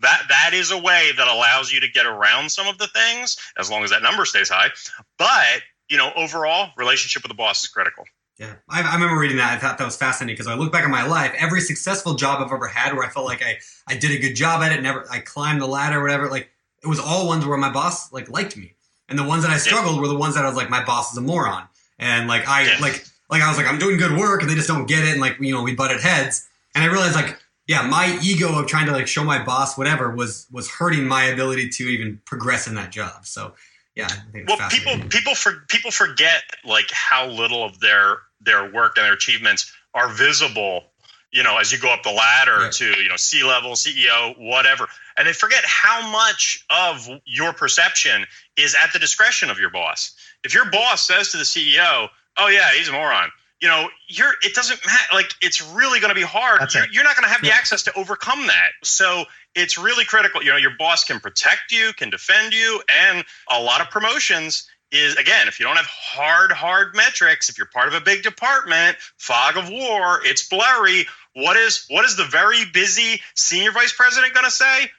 That that is a way that allows you to get around some of the things as long as that number stays high. But you know, overall, relationship with the boss is critical. Yeah, I, I remember reading that. I thought that was fascinating because I look back at my life. Every successful job I've ever had, where I felt like I I did a good job at it, never I climbed the ladder, or whatever. Like it was all ones where my boss like liked me, and the ones that I struggled were the ones that I was like, my boss is a moron, and like I Yeah. like like I was like I'm doing good work, and they just don't get it, and like you know we butted heads, and I realized like yeah, my ego of trying to like show my boss whatever was was hurting my ability to even progress in that job. So yeah, I think it's well people people for people forget like how little of their their work and their achievements are visible you know as you go up the ladder to you know c level ceo whatever. And they forget how much of your perception is at the discretion of your boss if your boss says to the ceo oh yeah, he's a moron. You know, you're it doesn't matter. Like it's really going to be hard. You're, you're not going to have the access to overcome that. So it's really critical. You know, your boss can protect you, can defend you, and a lot of promotions is again, if you don't have hard, hard metrics, if you're part of a big department, fog of war, it's blurry. What is what is the very busy senior vice president going to say?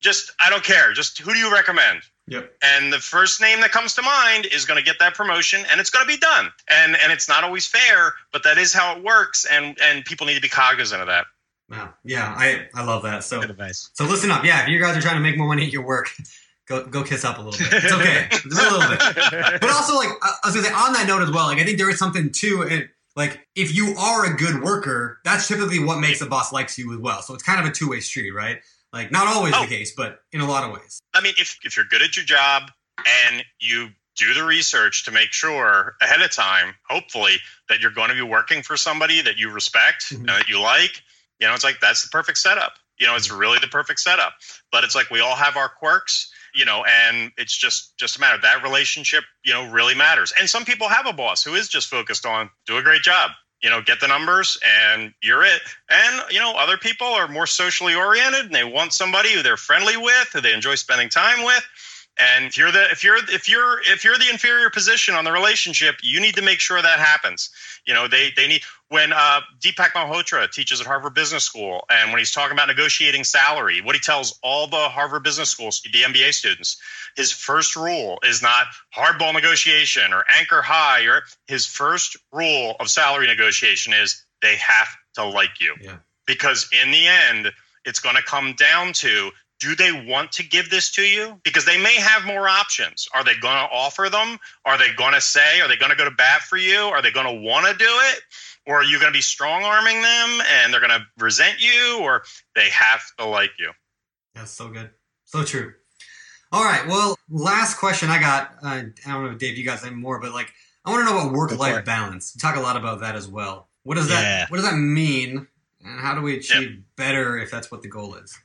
Just I don't care. Just who do you recommend? Yep. and the first name that comes to mind is going to get that promotion and it's going to be done and and it's not always fair but that is how it works and and people need to be cognizant of that Wow. Yeah, I I love that. So Good advice. so listen up. Yeah, if you guys are trying to make more money at your work, go go kiss up a little bit. It's okay. Just a little bit. But also, like I I was gonna say, on that note as well, like I think there is something too. It, like if you are a good worker, that's typically what makes a boss likes you as well. So it's kind of a two way street, right? Like not always Oh. the case, but in a lot of ways. i mean if if you're good at your job and you do the research to make sure ahead of time hopefully that you're going to be working for somebody that you respect Mhm. and that you like you know it's like that's the perfect setup you know it's really the perfect setup but it's like we all have our quirks you know and it's just just a matter that relationship you know really matters and some people have a boss who is just focused on do a great job you know get the numbers and you're it. And you know other people are more socially oriented and they want somebody who they're friendly with who they enjoy spending time with. And if you're the if you're if you're if you're the inferior position on the relationship you need to make sure that happens. You know they they need when uh, deepak malhotra teaches at harvard business school and when he's talking about negotiating salary what he tells all the harvard business School, the mba students his first rule is not hardball negotiation or anchor high or his first rule of salary negotiation is they have to like you Yeah. because in the end it's going to come down to do they want to give this to you because they may have more options are they going to offer them are they going to say are they going to go to bat for you are they going to want to do it or are you going to be strong arming them and they're going to resent you or they have to like you That's so good. So true. All right. Well, last question I got. Uh, I don't know, if Dave, you guys any more, but like, I want to know about work-life balance. You talk a lot about that as well. What does that? Yeah. What does that mean? And how do we achieve better if that's what the goal is?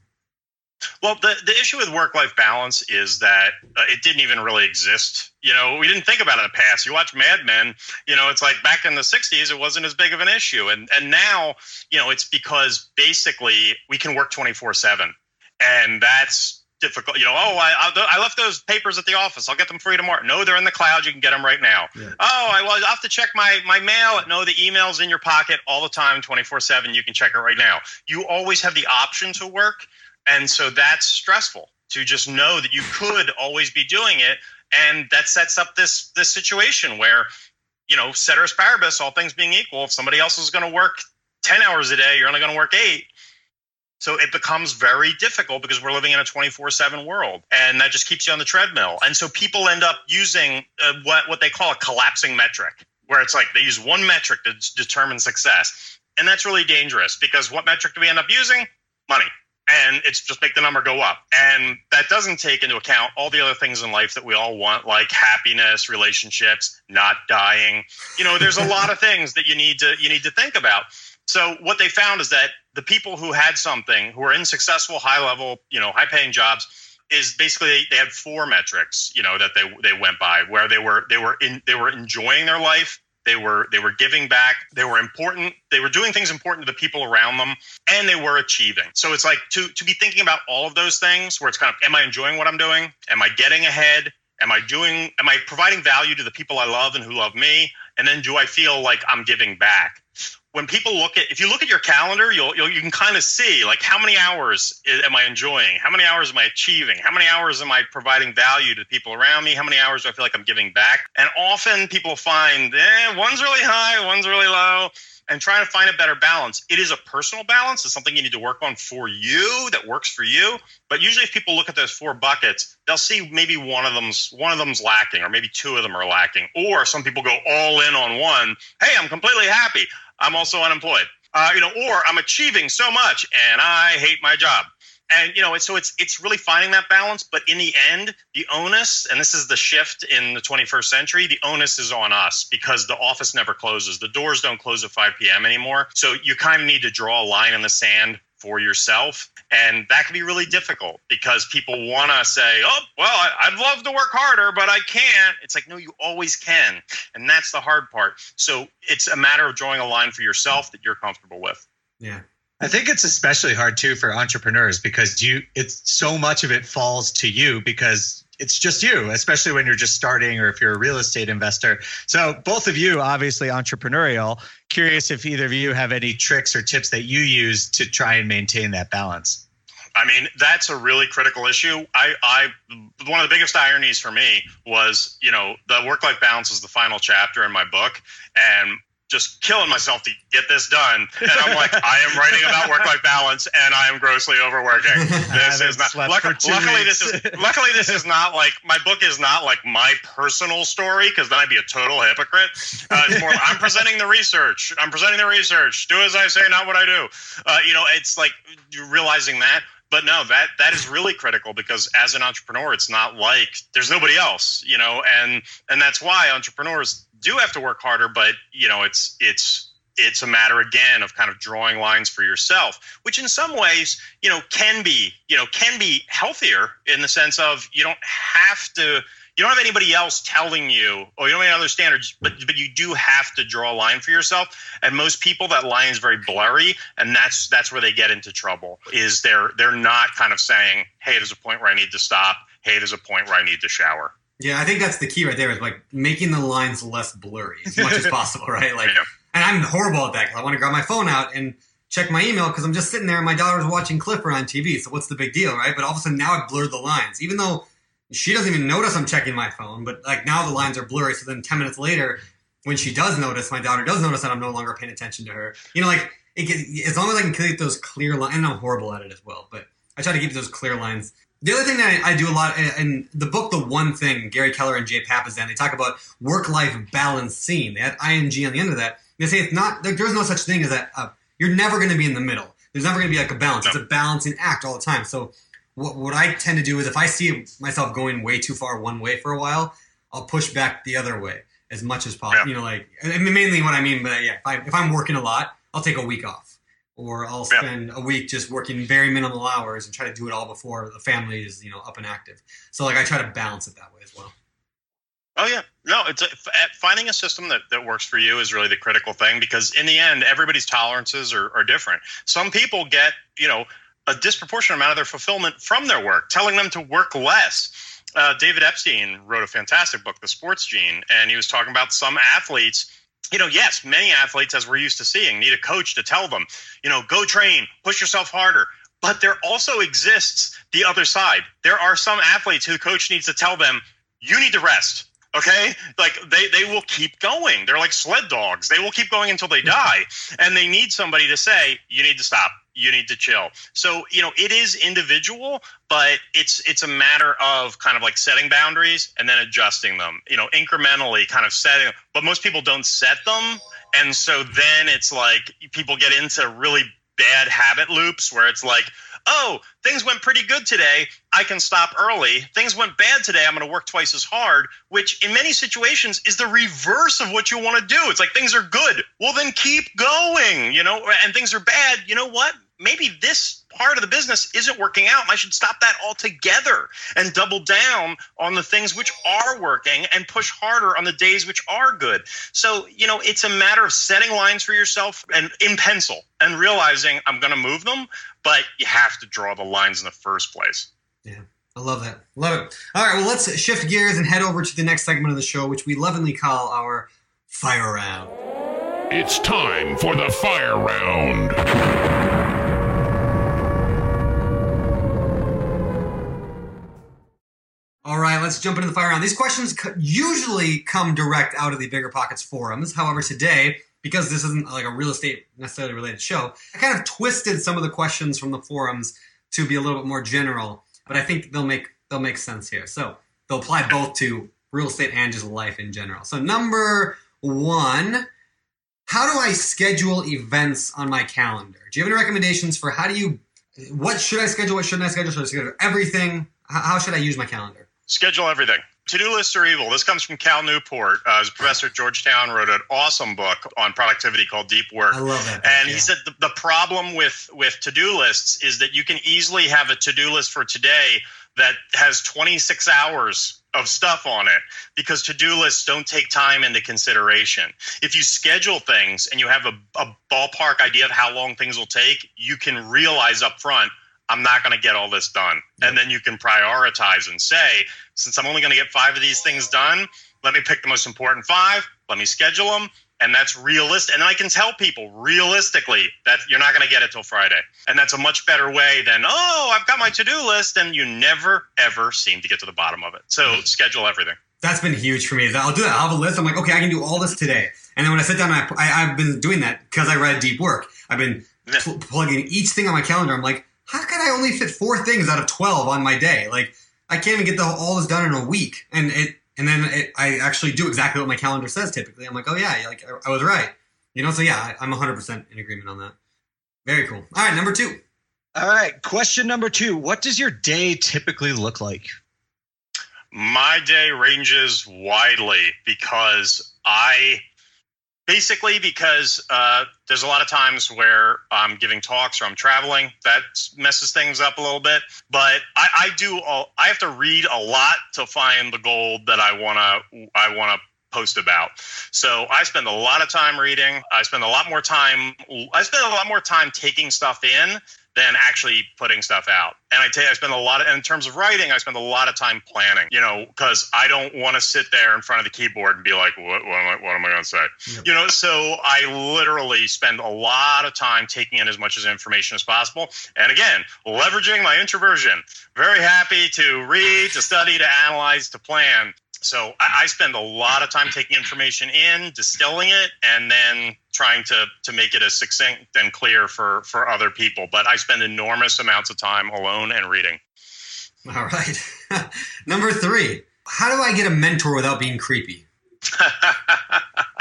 Well, the, the issue with work life balance is that uh, it didn't even really exist. You know, we didn't think about it in the past. You watch Mad Men, you know, it's like back in the 60s, it wasn't as big of an issue. And, and now, you know, it's because basically we can work 24 7. And that's difficult. You know, oh, I, I, left those papers at the office. I'll get them for you tomorrow. No, they're in the cloud. You can get them right now. Yeah. Oh, I, well, I have to check my, my mail. No, the email's in your pocket all the time, 24 7. You can check it right now. You always have the option to work. And so that's stressful to just know that you could always be doing it. And that sets up this this situation where, you know, ceteris paribus, all things being equal, if somebody else is going to work 10 hours a day, you're only going to work eight. So it becomes very difficult because we're living in a 24 7 world and that just keeps you on the treadmill. And so people end up using uh, what, what they call a collapsing metric, where it's like they use one metric to determine success. And that's really dangerous because what metric do we end up using? Money and it's just make the number go up. And that doesn't take into account all the other things in life that we all want, like happiness, relationships, not dying. You know, there's a lot of things that you need to you need to think about. So what they found is that the people who had something, who are in successful, high level, you know, high paying jobs, is basically they had four metrics, you know, that they they went by, where they were they were in they were enjoying their life. They were they were giving back. They were important. They were doing things important to the people around them, and they were achieving. So it's like to to be thinking about all of those things, where it's kind of, am I enjoying what I'm doing? Am I getting ahead? Am I doing? Am I providing value to the people I love and who love me? And then do I feel like I'm giving back? When people look at, if you look at your calendar, you'll, you'll you can kind of see like how many hours i- am I enjoying? How many hours am I achieving? How many hours am I providing value to the people around me? How many hours do I feel like I'm giving back? And often people find, eh, one's really high, one's really low and trying to find a better balance. It is a personal balance. It's something you need to work on for you that works for you. But usually, if people look at those four buckets, they'll see maybe one of them's one of them's lacking, or maybe two of them are lacking. Or some people go all in on one. Hey, I'm completely happy. I'm also unemployed. Uh, you know, or I'm achieving so much and I hate my job. And you know, so it's it's really finding that balance. But in the end, the onus, and this is the shift in the 21st century, the onus is on us because the office never closes. The doors don't close at 5 p.m. anymore. So you kind of need to draw a line in the sand for yourself. And that can be really difficult because people want to say, oh, well, I, would love to work harder, but I can't. It's like, no, you always can. And that's the hard part. So it's a matter of drawing a line for yourself that you're comfortable with. Yeah. I think it's especially hard too for entrepreneurs because you it's so much of it falls to you because it's just you, especially when you're just starting or if you're a real estate investor. So both of you obviously entrepreneurial. Curious if either of you have any tricks or tips that you use to try and maintain that balance. I mean, that's a really critical issue. I, I, one of the biggest ironies for me was, you know, the work life balance is the final chapter in my book. And just killing myself to get this done. And I'm like, I am writing about work life balance and I am grossly overworking. This is not luck, luckily this is luckily this is not like my book is not like my personal story because then I'd be a total hypocrite. Uh, it's more I'm presenting the research. I'm presenting the research. Do as I say, not what I do. Uh, you know, it's like you realizing that but no that that is really critical because as an entrepreneur it's not like there's nobody else you know and and that's why entrepreneurs do have to work harder, but you know, it's it's it's a matter again of kind of drawing lines for yourself, which in some ways, you know, can be, you know, can be healthier in the sense of you don't have to you don't have anybody else telling you, or you don't have any other standards, but but you do have to draw a line for yourself. And most people, that line is very blurry, and that's that's where they get into trouble. Is they're they're not kind of saying, hey, there's a point where I need to stop. Hey, there's a point where I need to shower. Yeah, I think that's the key right there is like making the lines less blurry as much as possible, right? Like, yeah. and I'm horrible at that because I want to grab my phone out and check my email because I'm just sitting there and my daughter's watching Clifford on TV. So what's the big deal, right? But all of a sudden now I've blurred the lines, even though she doesn't even notice I'm checking my phone. But like now the lines are blurry. So then 10 minutes later, when she does notice, my daughter does notice that I'm no longer paying attention to her. You know, like it gets, as long as I can keep those clear lines, and I'm horrible at it as well, but I try to keep those clear lines the other thing that I, I, do a lot in the book, The One Thing, Gary Keller and Jay Papasan, they talk about work-life balancing. They add ing on the end of that. They say it's not there's no such thing as that. Uh, you're never going to be in the middle. There's never going to be like a balance. It's a balancing act all the time. So what what I tend to do is if I see myself going way too far one way for a while, I'll push back the other way as much as possible. Yeah. You know, like I mean, mainly what I mean, but yeah, if, I, if I'm working a lot, I'll take a week off or I'll spend yeah. a week just working very minimal hours and try to do it all before the family is you know up and active. So like I try to balance it that way as well. Oh yeah, no, it's a, finding a system that, that works for you is really the critical thing because in the end, everybody's tolerances are, are different. Some people get you know a disproportionate amount of their fulfillment from their work, telling them to work less. Uh, David Epstein wrote a fantastic book, The Sports Gene, and he was talking about some athletes you know, yes, many athletes, as we're used to seeing, need a coach to tell them, you know, go train, push yourself harder. But there also exists the other side. There are some athletes who coach needs to tell them, you need to rest. Okay. Like they, they will keep going. They're like sled dogs. They will keep going until they die. And they need somebody to say, you need to stop you need to chill. So, you know, it is individual, but it's it's a matter of kind of like setting boundaries and then adjusting them, you know, incrementally kind of setting, but most people don't set them. And so then it's like people get into really bad habit loops where it's like, oh, things went pretty good today. I can stop early. Things went bad today. I'm going to work twice as hard, which in many situations is the reverse of what you want to do. It's like things are good. Well, then keep going, you know, and things are bad. You know what? maybe this part of the business isn't working out and I should stop that altogether and double down on the things which are working and push harder on the days which are good. So, you know, it's a matter of setting lines for yourself and in pencil and realizing I'm going to move them, but you have to draw the lines in the first place. Yeah. I love that. Love it. All right, well, let's shift gears and head over to the next segment of the show, which we lovingly call our fire round. It's time for the fire round. All right, let's jump into the fire round. These questions usually come direct out of the BiggerPockets forums. However, today, because this isn't like a real estate necessarily related show, I kind of twisted some of the questions from the forums to be a little bit more general, but I think they'll make they'll make sense here. So they'll apply both to real estate and just life in general. So number one, how do I schedule events on my calendar? Do you have any recommendations for how do you what should I schedule? What shouldn't I schedule? Should I schedule everything? How should I use my calendar? Schedule everything to-do lists are evil. This comes from Cal Newport. Uh, his professor at Georgetown wrote an awesome book on productivity called Deep Work. I love that. And book, he said the, the problem with with to-do lists is that you can easily have a to-do list for today that has 26 hours of stuff on it because to-do lists don't take time into consideration. If you schedule things and you have a, a ballpark idea of how long things will take, you can realize up front I'm not going to get all this done. And then you can prioritize and say, since I'm only going to get five of these things done, let me pick the most important five, let me schedule them, and that's realistic. And I can tell people realistically that you're not going to get it till Friday. And that's a much better way than, oh, I've got my to do list, and you never, ever seem to get to the bottom of it. So schedule everything. That's been huge for me. I'll do that. I'll have a list. I'm like, okay, I can do all this today. And then when I sit down, I, I, have been doing that because I read Deep Work. I've been pl- plugging each thing on my calendar. I'm like, how can I only fit four things out of 12 on my day? Like, I can't even get the, all this done in a week. And it, and then it, I actually do exactly what my calendar says typically. I'm like, oh yeah, like I, I was right. You know, so yeah, I, I'm 100% in agreement on that. Very cool. All right, number two. All right. Question number two What does your day typically look like? My day ranges widely because I basically because uh, there's a lot of times where I'm giving talks or I'm traveling that messes things up a little bit. But I, I do I have to read a lot to find the gold that I wanna I wanna post about. So I spend a lot of time reading. I spend a lot more time I spend a lot more time taking stuff in than actually putting stuff out. And I tell you, I spend a lot of, in terms of writing, I spend a lot of time planning, you know, because I don't want to sit there in front of the keyboard and be like, what, what am I, what am I going to say? Yep. You know, so I literally spend a lot of time taking in as much as information as possible. And again, leveraging my introversion. Very happy to read, to study, to analyze, to plan. So I, I spend a lot of time taking information in, distilling it, and then trying to to make it as succinct and clear for for other people. But I spend enormous amounts of time alone and reading. All right. number three. How do I get a mentor without being creepy?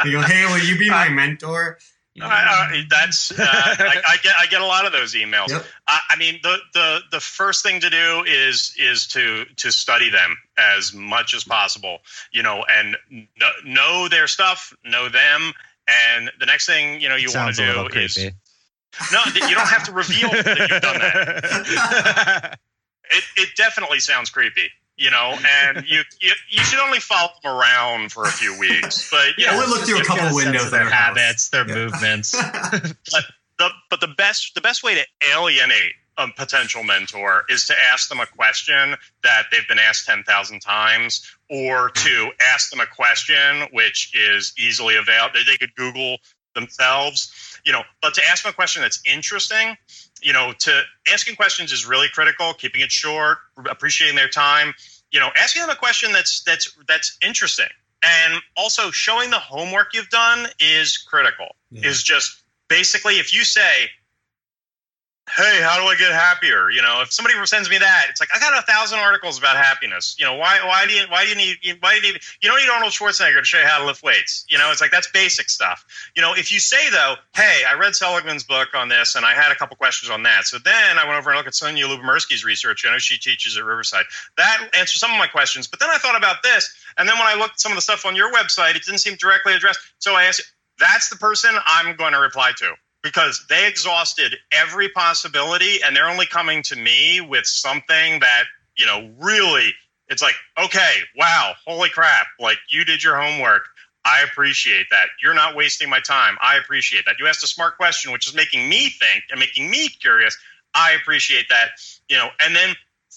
You go, hey, will you be my mentor? You know, I, I, that's uh, I, I get I get a lot of those emails. Yep. I, I mean, the, the the first thing to do is is to to study them as much as possible. You know, and know, know their stuff, know them, and the next thing you know you want to do is creepy. no, you don't have to reveal that you've done that. It it definitely sounds creepy. You know, and you, you you should only follow them around for a few weeks, but you Yeah, know, we'll look through a couple windows of their habits, their Yeah. movements. the but the best the best way to alienate a potential mentor is to ask them a question that they've been asked 10,000 times or to ask them a question which is easily available they could google themselves you know but to ask them a question that's interesting you know to asking questions is really critical keeping it short appreciating their time you know asking them a question that's that's that's interesting and also showing the homework you've done is critical Yeah. is just basically if you say hey how do i get happier? You know if somebody sends me that it's like i got a thousand articles about happiness. You know why why do you why do you need why do you need you don't need arnold schwarzenegger to show you how to lift weights. You know it's like that's basic stuff. You know if you say though hey i read seligman's book on this and i had a couple questions on that. So then i went over and looked at sonja lyubomirsky's research. I know she teaches at riverside. That answers some of my questions. But then i thought about this. And then when i looked at some of the stuff on your website it didn't seem directly addressed. So i asked that's the person i'm going to reply to because they exhausted every possibility and they're only coming to me with something that you know really it's like okay wow holy crap like you did your homework. I appreciate that. You're not wasting my time. I appreciate that. You asked a smart question which is making me think and making me curious. I appreciate that you know and then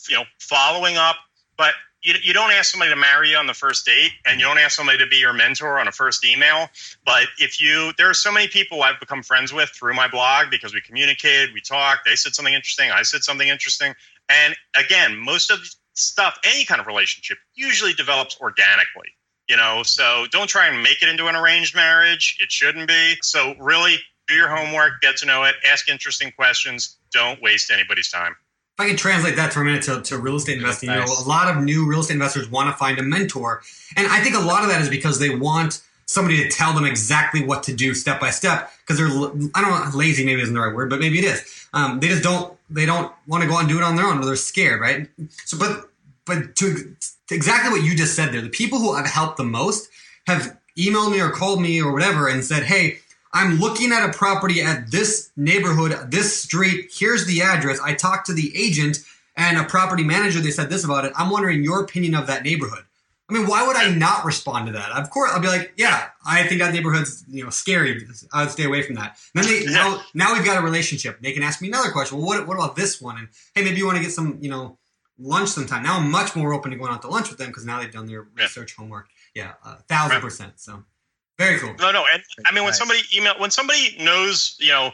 you know following up but you, you don't ask somebody to marry you on the first date and you don't ask somebody to be your mentor on a first email but if you, there are so many people I've become friends with through my blog because we communicated, we talked, they said something interesting, I said something interesting. And again, most of stuff, any kind of relationship usually develops organically, you know, so don't try and make it into an arranged marriage. It shouldn't be. So really do your homework, get to know it, ask interesting questions. Don't waste anybody's time. I can translate that for a minute to, to real estate investing, you know, a lot of new real estate investors want to find a mentor. And I think a lot of that is because they want somebody to tell them exactly what to do step by step because they're, I don't know, lazy maybe isn't the right word, but maybe it is. Um, they just don't, they don't want to go out and do it on their own or they're scared, right? So, but, but to, to exactly what you just said there, the people who I've helped the most have emailed me or called me or whatever and said, "Hey, I'm looking at a property at this neighborhood, this street. Here's the address. I talked to the agent and a property manager. They said this about it. I'm wondering your opinion of that neighborhood." I mean, why would I not respond to that? Of course, I'll be like, yeah, I think that neighborhood's you know scary. I'd stay away from that. And then they now, now we've got a relationship. They can ask me another question. Well, what, what about this one? And hey, maybe you want to get some you know lunch sometime. Now I'm much more open to going out to lunch with them because now they've done their Yeah. research homework. Yeah, a thousand Right. percent. So very cool. No, no, and I mean when Nice. somebody email when somebody knows, you know,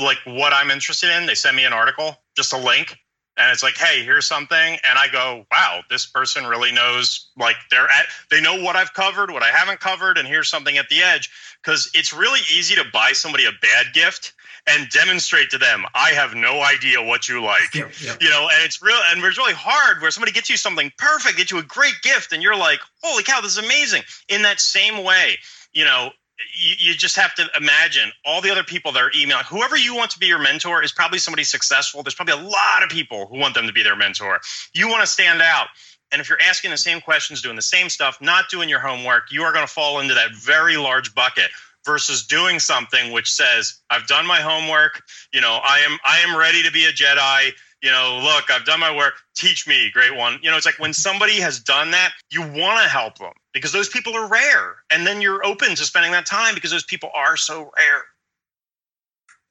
like what I'm interested in, they send me an article, just a link, and it's like, hey, here's something, and I go, wow, this person really knows, like they're at, they know what I've covered, what I haven't covered, and here's something at the edge, because it's really easy to buy somebody a bad gift and demonstrate to them, I have no idea what you like Yep, yep. you know and it's real and it's really hard where somebody gets you something perfect gets you a great gift and you're like holy cow this is amazing in that same way you know you, you just have to imagine all the other people that are emailing. Whoever you want to be your mentor is probably somebody successful. There's probably a lot of people who want them to be their mentor. You want to stand out. And if you're asking the same questions doing the same stuff not doing your homework you are going to fall into that very large bucket versus doing something which says i've done my homework. You know i am i am ready to be a jedi you know look i've done my work teach me great one you know it's like when somebody has done that you want to help them because those people are rare and then you're open to spending that time because those people are so rare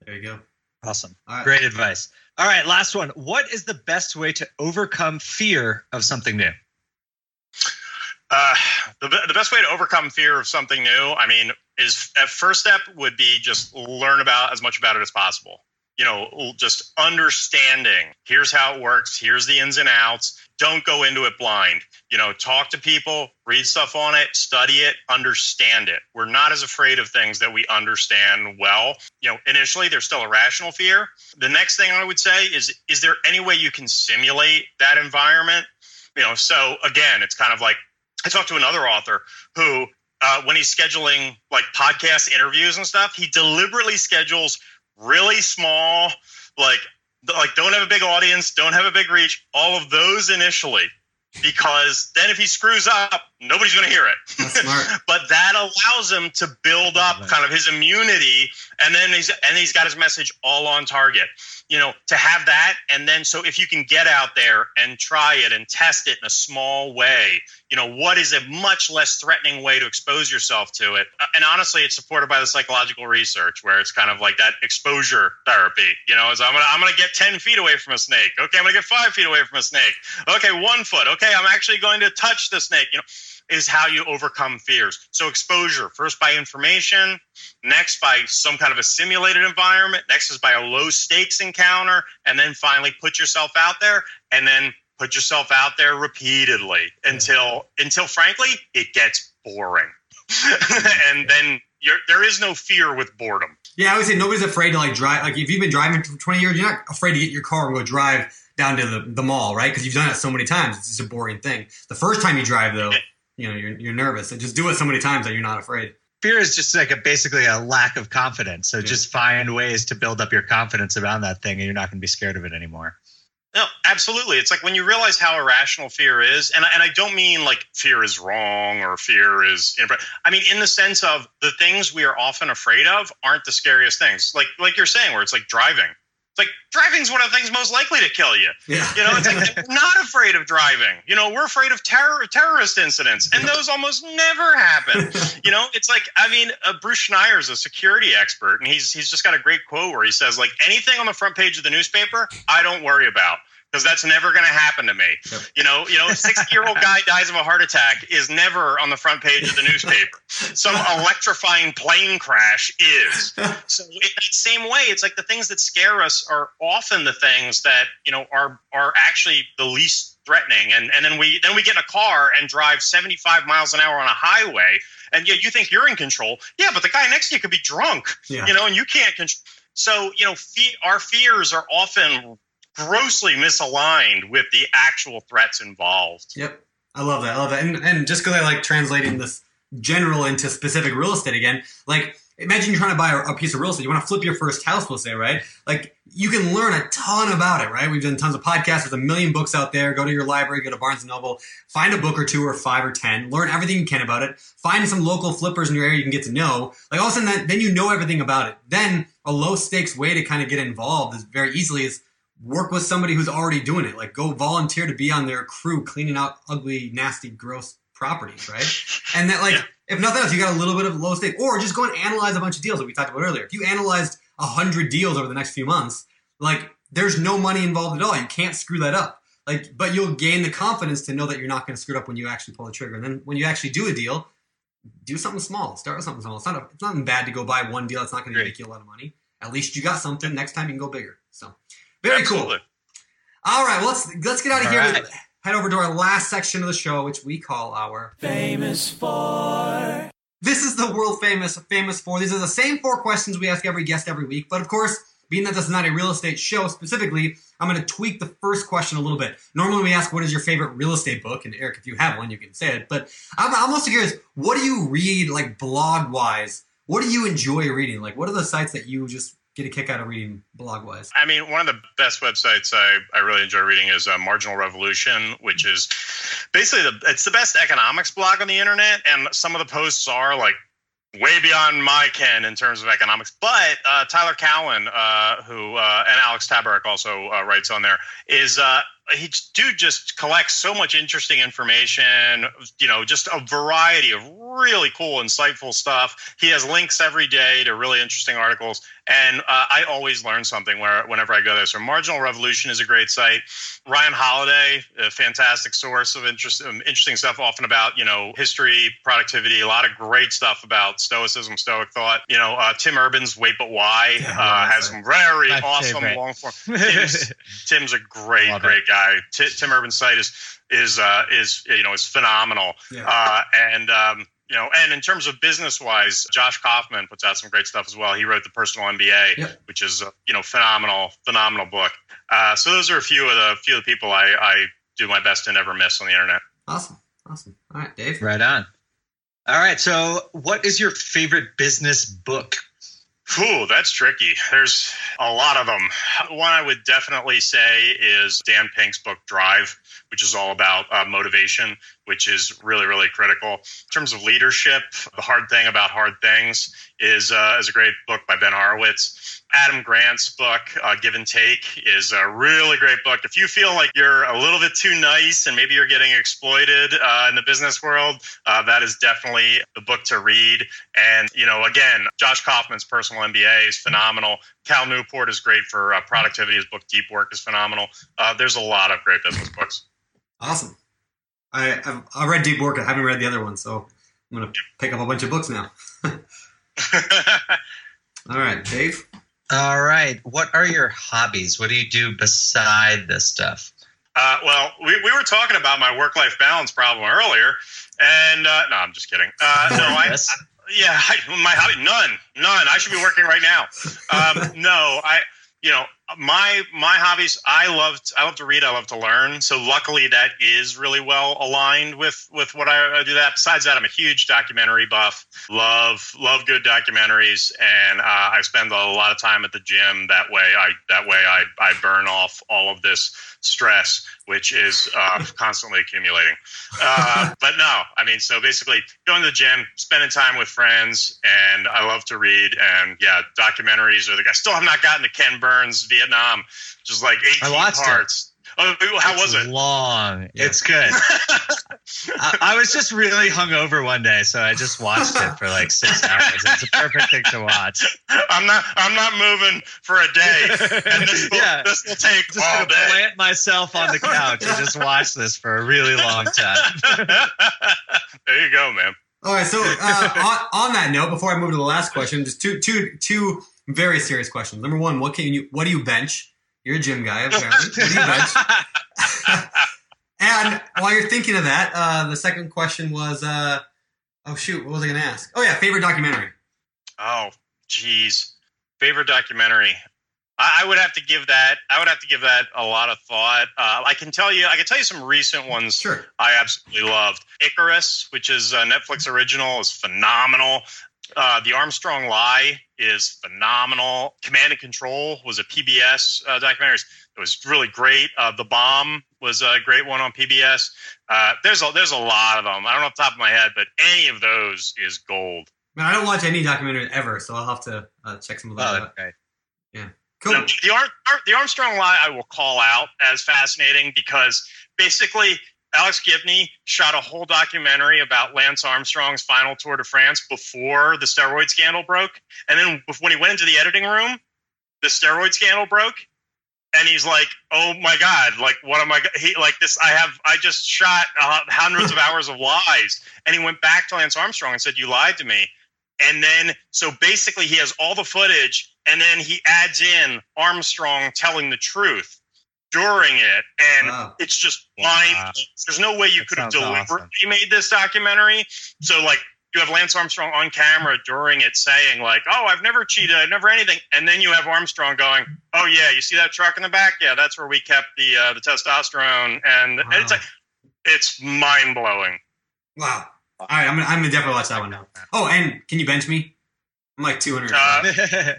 There you go. Awesome. All right. Great advice. All right, last one. What is the best way to overcome fear of something new? Uh, the, the best way to overcome fear of something new, I mean, is at first step would be just learn about as much about it as possible. You know, just understanding. Here's how it works. Here's the ins and outs. Don't go into it blind. You know, talk to people, read stuff on it, study it, understand it. We're not as afraid of things that we understand well. You know, initially there's still a rational fear. The next thing I would say is, is there any way you can simulate that environment? You know, so again, it's kind of like I talked to another author who, uh, when he's scheduling like podcast interviews and stuff, he deliberately schedules really small, like like don't have a big audience, don't have a big reach, all of those initially, because then if he screws up, nobody's going to hear it. That's smart. but that allows him to build up kind of his immunity and then he's and he's got his message all on target. You know to have that and then so if you can get out there and try it and test it in a small way you know what is a much less threatening way to expose yourself to it? Uh, and honestly it's supported by the psychological research where it's kind of like that exposure therapy. You know is i'm gonna i'm gonna get 10 feet away from a snake. Okay i'm gonna get five feet away from a snake. Okay one foot. Okay i'm actually going to touch the snake. You know is how you overcome fears. So exposure, first by information, next by some kind of a simulated environment, next is by a low stakes encounter, and then finally put yourself out there and then put yourself out there repeatedly until until frankly it gets boring. and then you're, there is no fear with boredom. Yeah, I would say nobody's afraid to like drive. Like if you've been driving for 20 years, you're not afraid to get your car and go drive down to the, the mall, right? Because you've done it so many times. It's just a boring thing. The first time you drive, though, you know, you're, you're nervous. And just do it so many times that you're not afraid. Fear is just like a basically a lack of confidence. So just find ways to build up your confidence around that thing, and you're not going to be scared of it anymore. No, absolutely. It's like when you realize how irrational fear is, and and I don't mean like fear is wrong or fear is. I mean in the sense of the things we are often afraid of aren't the scariest things. Like like you're saying, where it's like driving. It's like driving's one of the things most likely to kill you. Yeah. You know, it's like we're not afraid of driving. You know, we're afraid of terror terrorist incidents, and those almost never happen. you know, it's like I mean, uh, Bruce Schneier is a security expert, and he's he's just got a great quote where he says like anything on the front page of the newspaper, I don't worry about. Because that's never going to happen to me. Yep. You know, you know, a sixty-year-old guy dies of a heart attack is never on the front page of the newspaper. Some electrifying plane crash is. So in that same way, it's like the things that scare us are often the things that you know are are actually the least threatening. And and then we then we get in a car and drive 75 miles an hour on a highway, and yeah, you think you're in control. Yeah, but the guy next to you could be drunk. Yeah. You know, and you can't control. So you know, fe- our fears are often grossly misaligned with the actual threats involved. Yep. I love that. I love that. And, and just because I like translating this general into specific real estate again, like imagine you're trying to buy a, a piece of real estate. You want to flip your first house, we'll say, right? Like you can learn a ton about it, right? We've done tons of podcasts. There's a million books out there. Go to your library, go to Barnes and Noble, find a book or two or five or ten, learn everything you can about it. Find some local flippers in your area you can get to know. Like all of a sudden, that, then you know everything about it. Then a low stakes way to kind of get involved is very easily is work with somebody who's already doing it. Like go volunteer to be on their crew cleaning out ugly, nasty, gross properties, right? And that like if nothing else, you got a little bit of low stake, or just go and analyze a bunch of deals that we talked about earlier. If you analyzed a hundred deals over the next few months, like there's no money involved at all. You can't screw that up. Like, but you'll gain the confidence to know that you're not going to screw it up when you actually pull the trigger. And then when you actually do a deal, do something small. Start with something small. It's not a, it's not bad to go buy one deal. that's not going to make you a lot of money. At least you got something. Next time you can go bigger. So very Absolutely. cool. All right, well, let's let's get out of All here. right. Head over to our last section of the show, which we call our famous four. This is the world famous famous four. These are the same four questions we ask every guest every week, but of course, being that this is not a real estate show specifically, I'm going to tweak the first question a little bit. Normally, we ask, "What is your favorite real estate book?" And Eric, if you have one, you can say it. But I'm, I'm also curious, what do you read, like blog wise? What do you enjoy reading? Like, what are the sites that you just get a kick out of reading blog wise? I mean, one of the best websites I, I really enjoy reading is uh, Marginal Revolution, which is basically the it's the best economics blog on the internet, and some of the posts are like way beyond my ken in terms of economics. But uh, Tyler Cowen, uh, who uh, and Alex Tabarrok also uh, writes on there, is uh, he dude just collects so much interesting information. You know, just a variety of really cool, insightful stuff. He has links every day to really interesting articles, and uh, I always learn something where whenever I go there. So Marginal Revolution is a great site. Ryan Holiday, a fantastic source of interest, um, interesting stuff, often about you know history, productivity, a lot of great stuff about Stoicism, Stoic thought. You know, uh, Tim Urban's Wait But Why uh, has some very My awesome favorite. long form. Tim's, Tim's a great, Love great guy. Ti- Tim Urban's site is is uh, is you know is phenomenal. Yeah. Uh, and um, you know, and in terms of business wise, Josh Kaufman puts out some great stuff as well. He wrote the Personal MBA, Yep. which is uh, you know phenomenal, phenomenal book. Uh, so those are a few of the few of the people I, I do my best to never miss on the internet. Awesome, awesome. All right, Dave. right on. All right. So, what is your favorite business book? Whew, that's tricky. There's a lot of them. One I would definitely say is Dan Pink's book Drive, which is all about uh, motivation, which is really, really critical. In terms of leadership, The Hard Thing About Hard Things is, uh, is a great book by Ben Horowitz. Adam Grant's book, uh, Give and Take, is a really great book. If you feel like you're a little bit too nice and maybe you're getting exploited uh, in the business world, uh, that is definitely the book to read. And, you know, again, Josh Kaufman's personal MBA is phenomenal. Cal Newport is great for uh, productivity. His book Deep Work is phenomenal. Uh, there's a lot of great business books. Awesome. I I've, I read Deep Work. I haven't read the other one, so I'm gonna pick up a bunch of books now. All right, Dave. All right. What are your hobbies? What do you do beside this stuff? Uh, well, we, we were talking about my work life balance problem earlier, and uh, no, I'm just kidding. Uh, no, I, Yes. yeah, I, my hobby none, none. I should be working right now. Um, no, I, you know, my my hobbies. I love I love to read. I love to learn. So luckily, that is really well aligned with with what I, I do. That besides that, I'm a huge documentary buff. Love love good documentaries, and uh, I spend a lot of time at the gym. That way, I that way I I burn off all of this stress, which is uh, constantly accumulating. Uh, but no, I mean, so basically going to the gym, spending time with friends, and I love to read. And yeah, documentaries are the. I still have not gotten to Ken Burns Vietnam, which is like 18 watched it. parts. Oh, how It's was it? Long. It's good. I, I was just really hungover one day, so I just watched it for like six hours. It's a perfect thing to watch. I'm not. I'm not moving for a day, and this will, Yeah. this will take Just all gonna day. plant myself on the couch and just watch this for a really long time. there you go, man. All right, so uh, on, on that note, before I move to the last question, just two two two very serious questions. Number one, what can you what do you bench? You're a gym guy, apparently. What do you bench? And while you're thinking of that, uh, the second question was, uh, oh shoot, what was I going to ask? Oh yeah, favorite documentary. Oh, geez. Favorite documentary. I, I would have to give that. I would have to give that a lot of thought. Uh, I can tell you. I can tell you some recent ones. Sure. I absolutely loved. Icarus, which is a Netflix original, is phenomenal. Uh, the Armstrong Lie is phenomenal. Command and Control was a PBS uh, documentary. It was really great. Uh, the Bomb was a great one on PBS. Uh, there's a there's a lot of them. I don't know off the top of my head, but any of those is gold. Man, I don't watch any documentaries ever, so I'll have to uh, check some of those Oh, out. okay. Cool. The, the, Ar- Ar- the Armstrong lie I will call out as fascinating because basically Alex Gibney shot a whole documentary about Lance Armstrong's final Tour de France before the steroid scandal broke. And then when he went into the editing room, the steroid scandal broke. And he's like, "Oh my God! Like, what am I? He like this? I have. I just shot uh, hundreds of hours of lies." And he went back to Lance Armstrong and said, "You lied to me." And then, so basically, he has all the footage, and then he adds in Armstrong telling the truth during it, and Wow. it's just Wow. mind. There's no way you could have deliberately awesome. made this documentary. So, like, you have Lance Armstrong on camera during it saying, like, "Oh, I've never cheated, I've never anything," and then you have Armstrong going, "Oh yeah, you see that truck in the back? Yeah, that's where we kept the uh, the testosterone," and, and it's like, it's mind blowing. Wow. All right, I'm gonna, I'm gonna definitely watch that one now. Oh, and can you bench me? I'm like 200. Uh,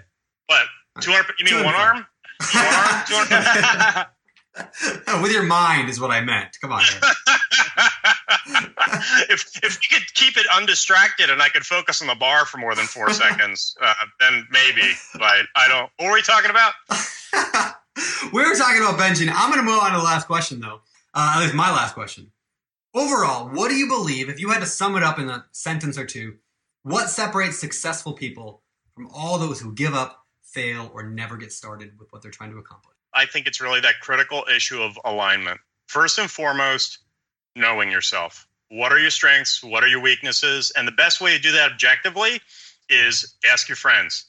What? Two hundred? You mean one 200. arm? One arm? 200? With your mind is what I meant. Come on. if if you could keep it undistracted and I could focus on the bar for more than four seconds, uh, then maybe. But I don't. What were we talking about? we were talking about benching. I'm going to move on to the last question, though. Uh, at least my last question. Overall, what do you believe, if you had to sum it up in a sentence or two, what separates successful people from all those who give up, fail, or never get started with what they're trying to accomplish? I think it's really that critical issue of alignment. First and foremost, knowing yourself. What are your strengths? What are your weaknesses? And the best way to do that objectively is ask your friends.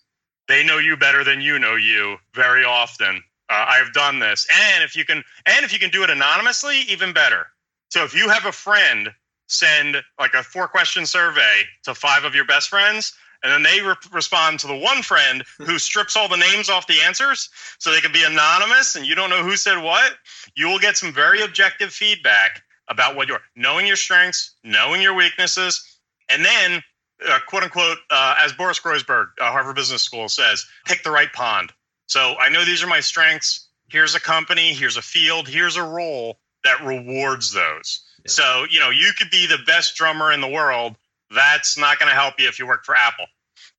They know you better than you know you very often. Uh, I've done this, and if you can, and if you can do it anonymously, even better. So if you have a friend, send like a four-question survey to five of your best friends, and then they re- respond to the one friend who strips all the names off the answers, so they can be anonymous, and you don't know who said what. You will get some very objective feedback about what you're knowing your strengths, knowing your weaknesses, and then uh, quote unquote, uh, as Boris Groysberg, uh, Harvard Business School says, pick the right pond. So I know these are my strengths. Here's a company, here's a field, here's a role that rewards those. Yeah. So, you know, you could be the best drummer in the world. That's not going to help you if you work for Apple.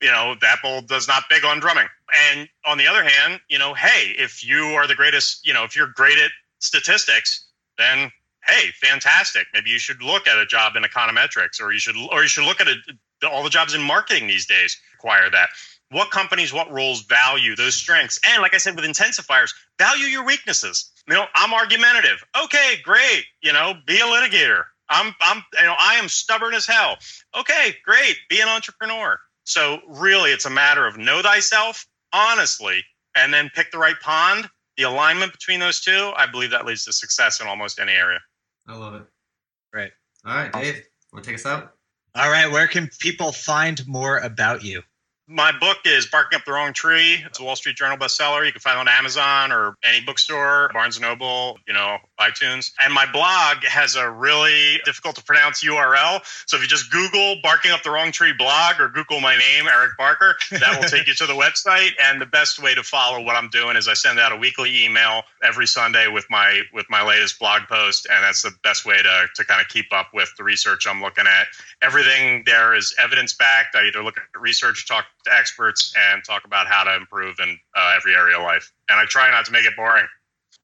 You know, Apple does not big on drumming. And on the other hand, you know, hey, if you are the greatest, you know, if you're great at statistics, then hey, fantastic. Maybe you should look at a job in econometrics, or you should, or you should look at it. All the jobs in marketing these days require that. What companies, what roles value those strengths? And like I said, with intensifiers, value your weaknesses. You know, I'm argumentative. Okay, great. You know, be a litigator. I'm, I'm, you know, I am stubborn as hell. Okay, great. Be an entrepreneur. So really, it's a matter of know thyself honestly, and then pick the right pond. The alignment between those two, I believe that leads to success in almost any area. I love it. Great. All right, Dave, want to take us out? All right. Where can people find more about you? My book is Barking Up the Wrong Tree. It's a Wall Street Journal bestseller. You can find it on Amazon or any bookstore, Barnes & Noble, you know, iTunes. And my blog has a really difficult to pronounce URL. So if you just Google Barking Up the Wrong Tree blog or Google my name, Eric Barker, that will take you to the website. And the best way to follow what I'm doing is I send out a weekly email every Sunday with my with my latest blog post. And that's the best way to, to kind of keep up with the research I'm looking at. Everything there is evidence backed. I either look at research, talk to experts, and talk about how to improve in uh, every area of life. And I try not to make it boring.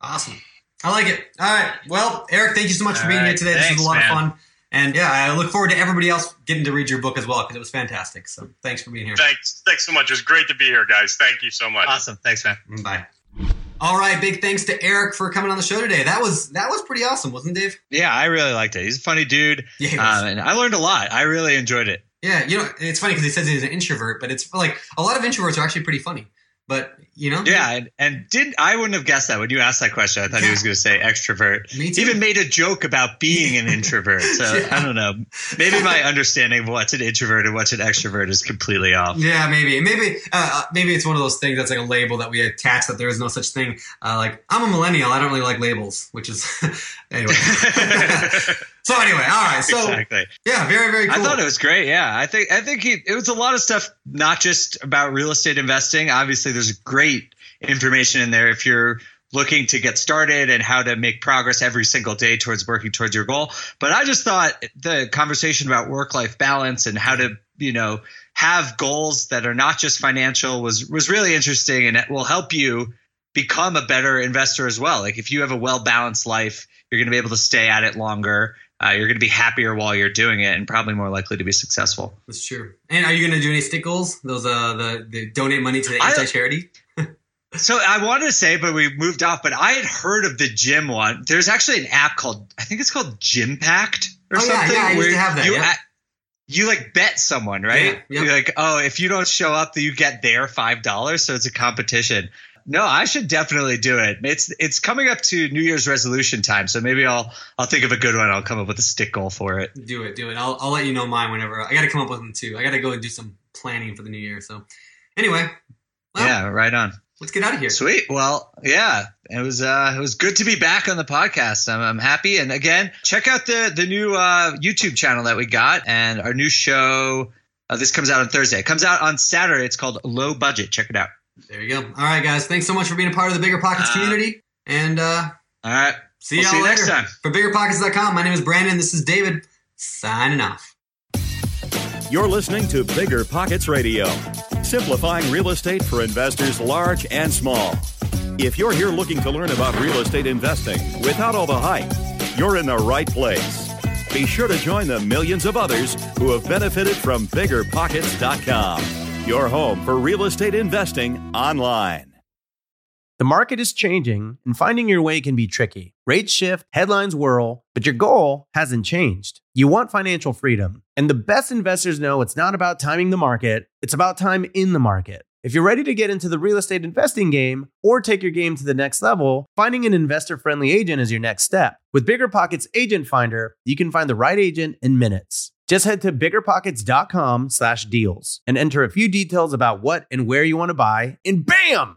Awesome. I like it. All right. Well, Eric, thank you so much for All being here right. today. This Thanks, was a lot man. of fun. And yeah, I look forward to everybody else getting to read your book as well because it was fantastic. So thanks for being here. Thanks, thanks so much. It was great to be here, guys. Thank you so much. Awesome. Thanks, man. Bye. All right, big thanks to Eric for coming on the show today. That was that was pretty awesome, wasn't it, Dave? Yeah, I really liked it. He's a funny dude, Yeah, he was. um, and I learned a lot. I really enjoyed it. Yeah. You know, it's funny because he says he's an introvert, but it's like a lot of introverts are actually pretty funny. But you know, Yeah, and, and did I wouldn't have guessed that when you asked that question. I thought he was going to say extrovert. Me too. Even made a joke about being an introvert. So Yeah. I don't know. Maybe my understanding of what's an introvert and what's an extrovert is completely off. Yeah, maybe, maybe, uh, maybe it's one of those things that's like a label that we attach that there is no such thing. Uh, like I'm a millennial, I don't really like labels, which is anyway. So anyway, all right. So exactly. yeah, very very cool. I thought it was great. Yeah, I think I think he, it was a lot of stuff, not just about real estate investing. Obviously, there's great information in there if you're looking to get started and how to make progress every single day towards working towards your goal. But I just thought the conversation about work life balance and how to you know have goals that are not just financial was was really interesting and it will help you become a better investor as well. Like if you have a well balanced life, you're going to be able to stay at it longer. Uh, you're going to be happier while you're doing it, and probably more likely to be successful. That's true. And are you going to do any stick goals? Those uh the, the donate money to the anti charity. So I wanted to say, but we moved off. But I had heard of the gym one. There's actually an app called I think it's called Gym Pact or Oh, yeah, something. yeah, I used to have that, You, yeah. you like bet someone, right? Yeah, yep. You're like, oh, if you don't show up, you get their five dollars. So it's a competition. No, I should definitely do it. It's it's coming up to New Year's resolution time, so maybe I'll I'll think of a good one. I'll come up with a stick goal for it. Do it, do it. I'll I'll let you know mine whenever. I got to come up with them too. I got to go and do some planning for the new year. So anyway, well, yeah, right on. Let's get out of here. Sweet. Well, yeah, it was uh, it was good to be back on the podcast. I'm, I'm happy. And again, check out the the new uh, YouTube channel that we got and our new show. Uh, this comes out on Thursday. It comes out on Saturday. It's called Low Budget. Check it out. There you go. All right, guys. Thanks so much for being a part of the BiggerPockets Uh, community. And uh, All right. see We'll y'all see you later. next time. For biggerpockets.com, my name is Brandon. This is David. Signing off. You're listening to BiggerPockets Radio, simplifying real estate for investors large and small. If you're here looking to learn about real estate investing without all the hype, you're in the right place. Be sure to join the millions of others who have benefited from biggerpockets.com, your home for real estate investing online. The market is changing, and finding your way can be tricky. Rates shift, headlines whirl, but your goal hasn't changed. You want financial freedom. And the best investors know it's not about timing the market, it's about time in the market. If you're ready to get into the real estate investing game or take your game to the next level, finding an investor friendly agent is your next step. With BiggerPockets Agent Finder, you can find the right agent in minutes. Just head to biggerpockets.com slash deals and enter a few details about what and where you want to buy, and bam!